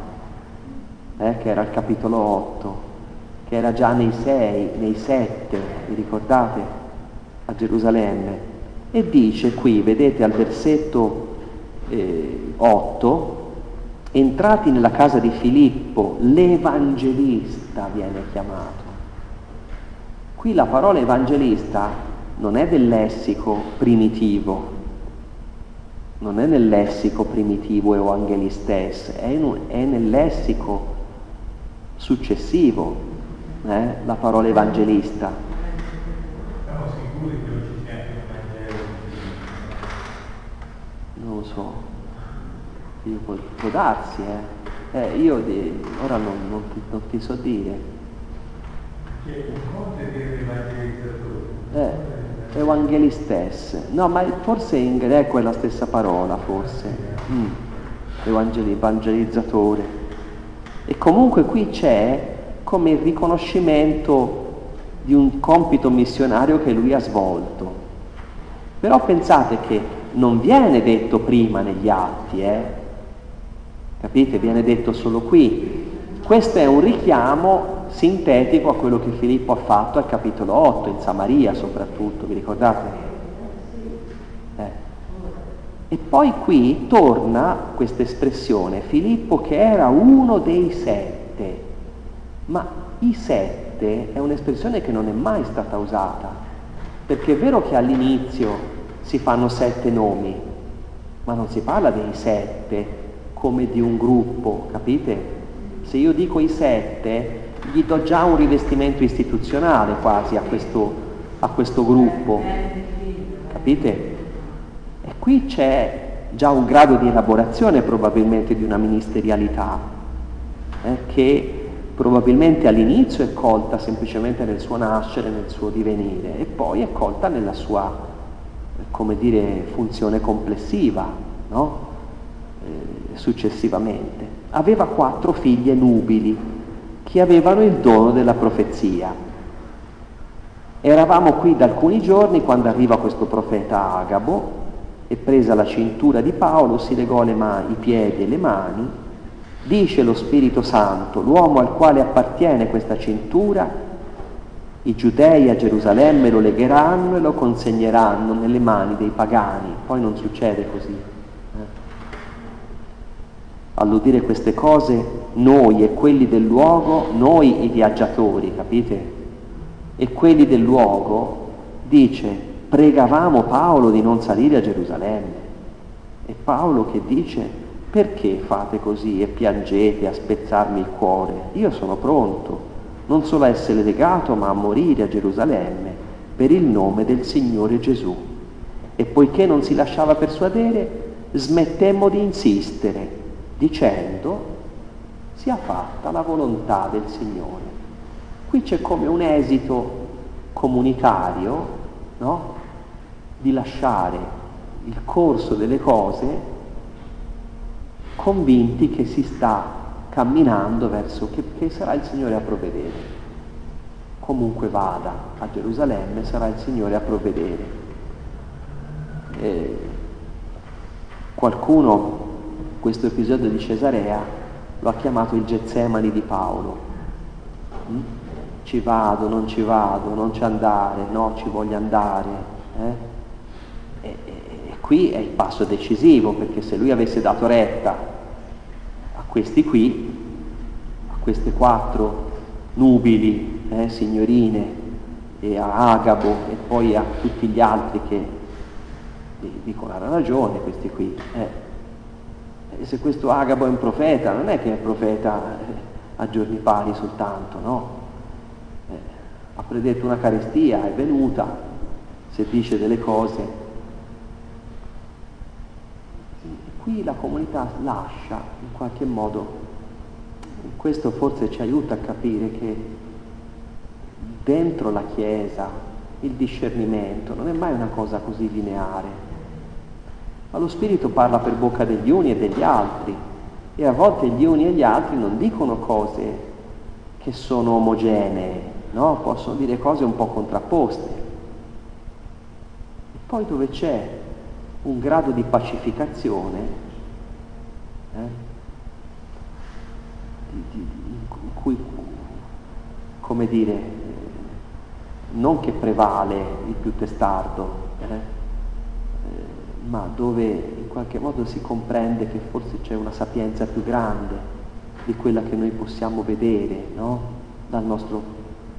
eh? che era al capitolo 8, che era già nei 6, nei 7, vi ricordate? A Gerusalemme. E dice qui, vedete al versetto eh, 8, entrati nella casa di Filippo, l'evangelista viene chiamato. Qui la parola evangelista non è del lessico primitivo, non è nel lessico primitivo evangelistes, è, in, è nel lessico successivo, eh, la parola evangelista. Non lo so. Io può, può darsi, eh. eh io di, ora non, non, ti, non, ti, so dire. C'è un conto è evangelizzatore. Eh, evangelistes. No, ma forse in greco è la stessa parola, forse. Mm. Evangeli, evangelizzatore. E comunque qui c'è come il riconoscimento di un compito missionario che lui ha svolto. Però pensate che non viene detto prima negli atti, eh? Capite? Viene detto solo qui. Questo è un richiamo sintetico a quello che Filippo ha fatto al capitolo 8, in Samaria soprattutto, vi ricordate? Eh. E poi qui torna questa espressione, Filippo che era uno dei sette, ma i sette è un'espressione che non è mai stata usata, perché è vero che all'inizio si fanno sette nomi, ma non si parla dei sette come di un gruppo, capite? Se io dico i sette, gli do già un rivestimento istituzionale quasi a questo, a questo gruppo, capite? E qui c'è già un grado di elaborazione probabilmente di una ministerialità eh, che probabilmente all'inizio è colta semplicemente nel suo nascere, nel suo divenire e poi è colta nella sua, come dire, funzione complessiva, no? successivamente. Aveva quattro figlie nubili che avevano il dono della profezia. Eravamo qui da alcuni giorni quando arriva questo profeta Agabo e presa la cintura di Paolo si legò le mani, i piedi e le mani, dice lo Spirito Santo, l'uomo al quale appartiene questa cintura, i giudei a Gerusalemme lo legheranno e lo consegneranno nelle mani dei pagani, poi non succede così. Eh? All'udire queste cose, noi e quelli del luogo, noi i viaggiatori, capite? e quelli del luogo, dice, pregavamo Paolo di non salire a Gerusalemme. E Paolo che dice, perché fate così e piangete a spezzarmi il cuore? Io sono pronto, non solo a essere legato, ma a morire a Gerusalemme per il nome del Signore Gesù. E poiché non si lasciava persuadere, smettemmo di insistere, dicendo, sia fatta la volontà del Signore. Qui c'è come un esito comunitario no? di lasciare il corso delle cose convinti che si sta camminando verso che, che sarà il Signore a provvedere. Comunque vada a Gerusalemme sarà il Signore a provvedere. Eh, qualcuno questo episodio di Cesarea lo ha chiamato il Getsemani di Paolo. Mm? ci vado, non ci vado, non ci andare, no, ci voglio andare. Eh? Qui è il passo decisivo, perché se lui avesse dato retta a questi qui, a queste quattro nubili eh, signorine, e a Agabo e poi a tutti gli altri che dicono ha ragione questi qui. Eh. E se questo Agabo è un profeta, non è che è profeta eh, a giorni pari soltanto, no? ha predetto una carestia, è venuta, se dice delle cose. E qui la comunità lascia in qualche modo, questo forse ci aiuta a capire che dentro la Chiesa il discernimento non è mai una cosa così lineare, ma lo Spirito parla per bocca degli uni e degli altri e a volte gli uni e gli altri non dicono cose che sono omogenee, no? possono dire cose un po' contrapposte. E poi dove c'è un grado di pacificazione, eh? di, di, in cui, come dire, non che prevale il più testardo, eh? Eh, ma dove in qualche modo si comprende che forse c'è una sapienza più grande di quella che noi possiamo vedere no? dal nostro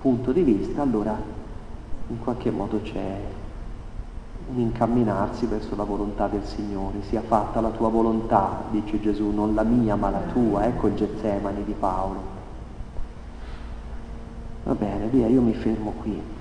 punto di vista, allora in qualche modo c'è un incamminarsi verso la volontà del Signore. Sia fatta la tua volontà, dice Gesù, non la mia ma la tua. Ecco il Getsemani di Paolo. Va bene, via, io mi fermo qui.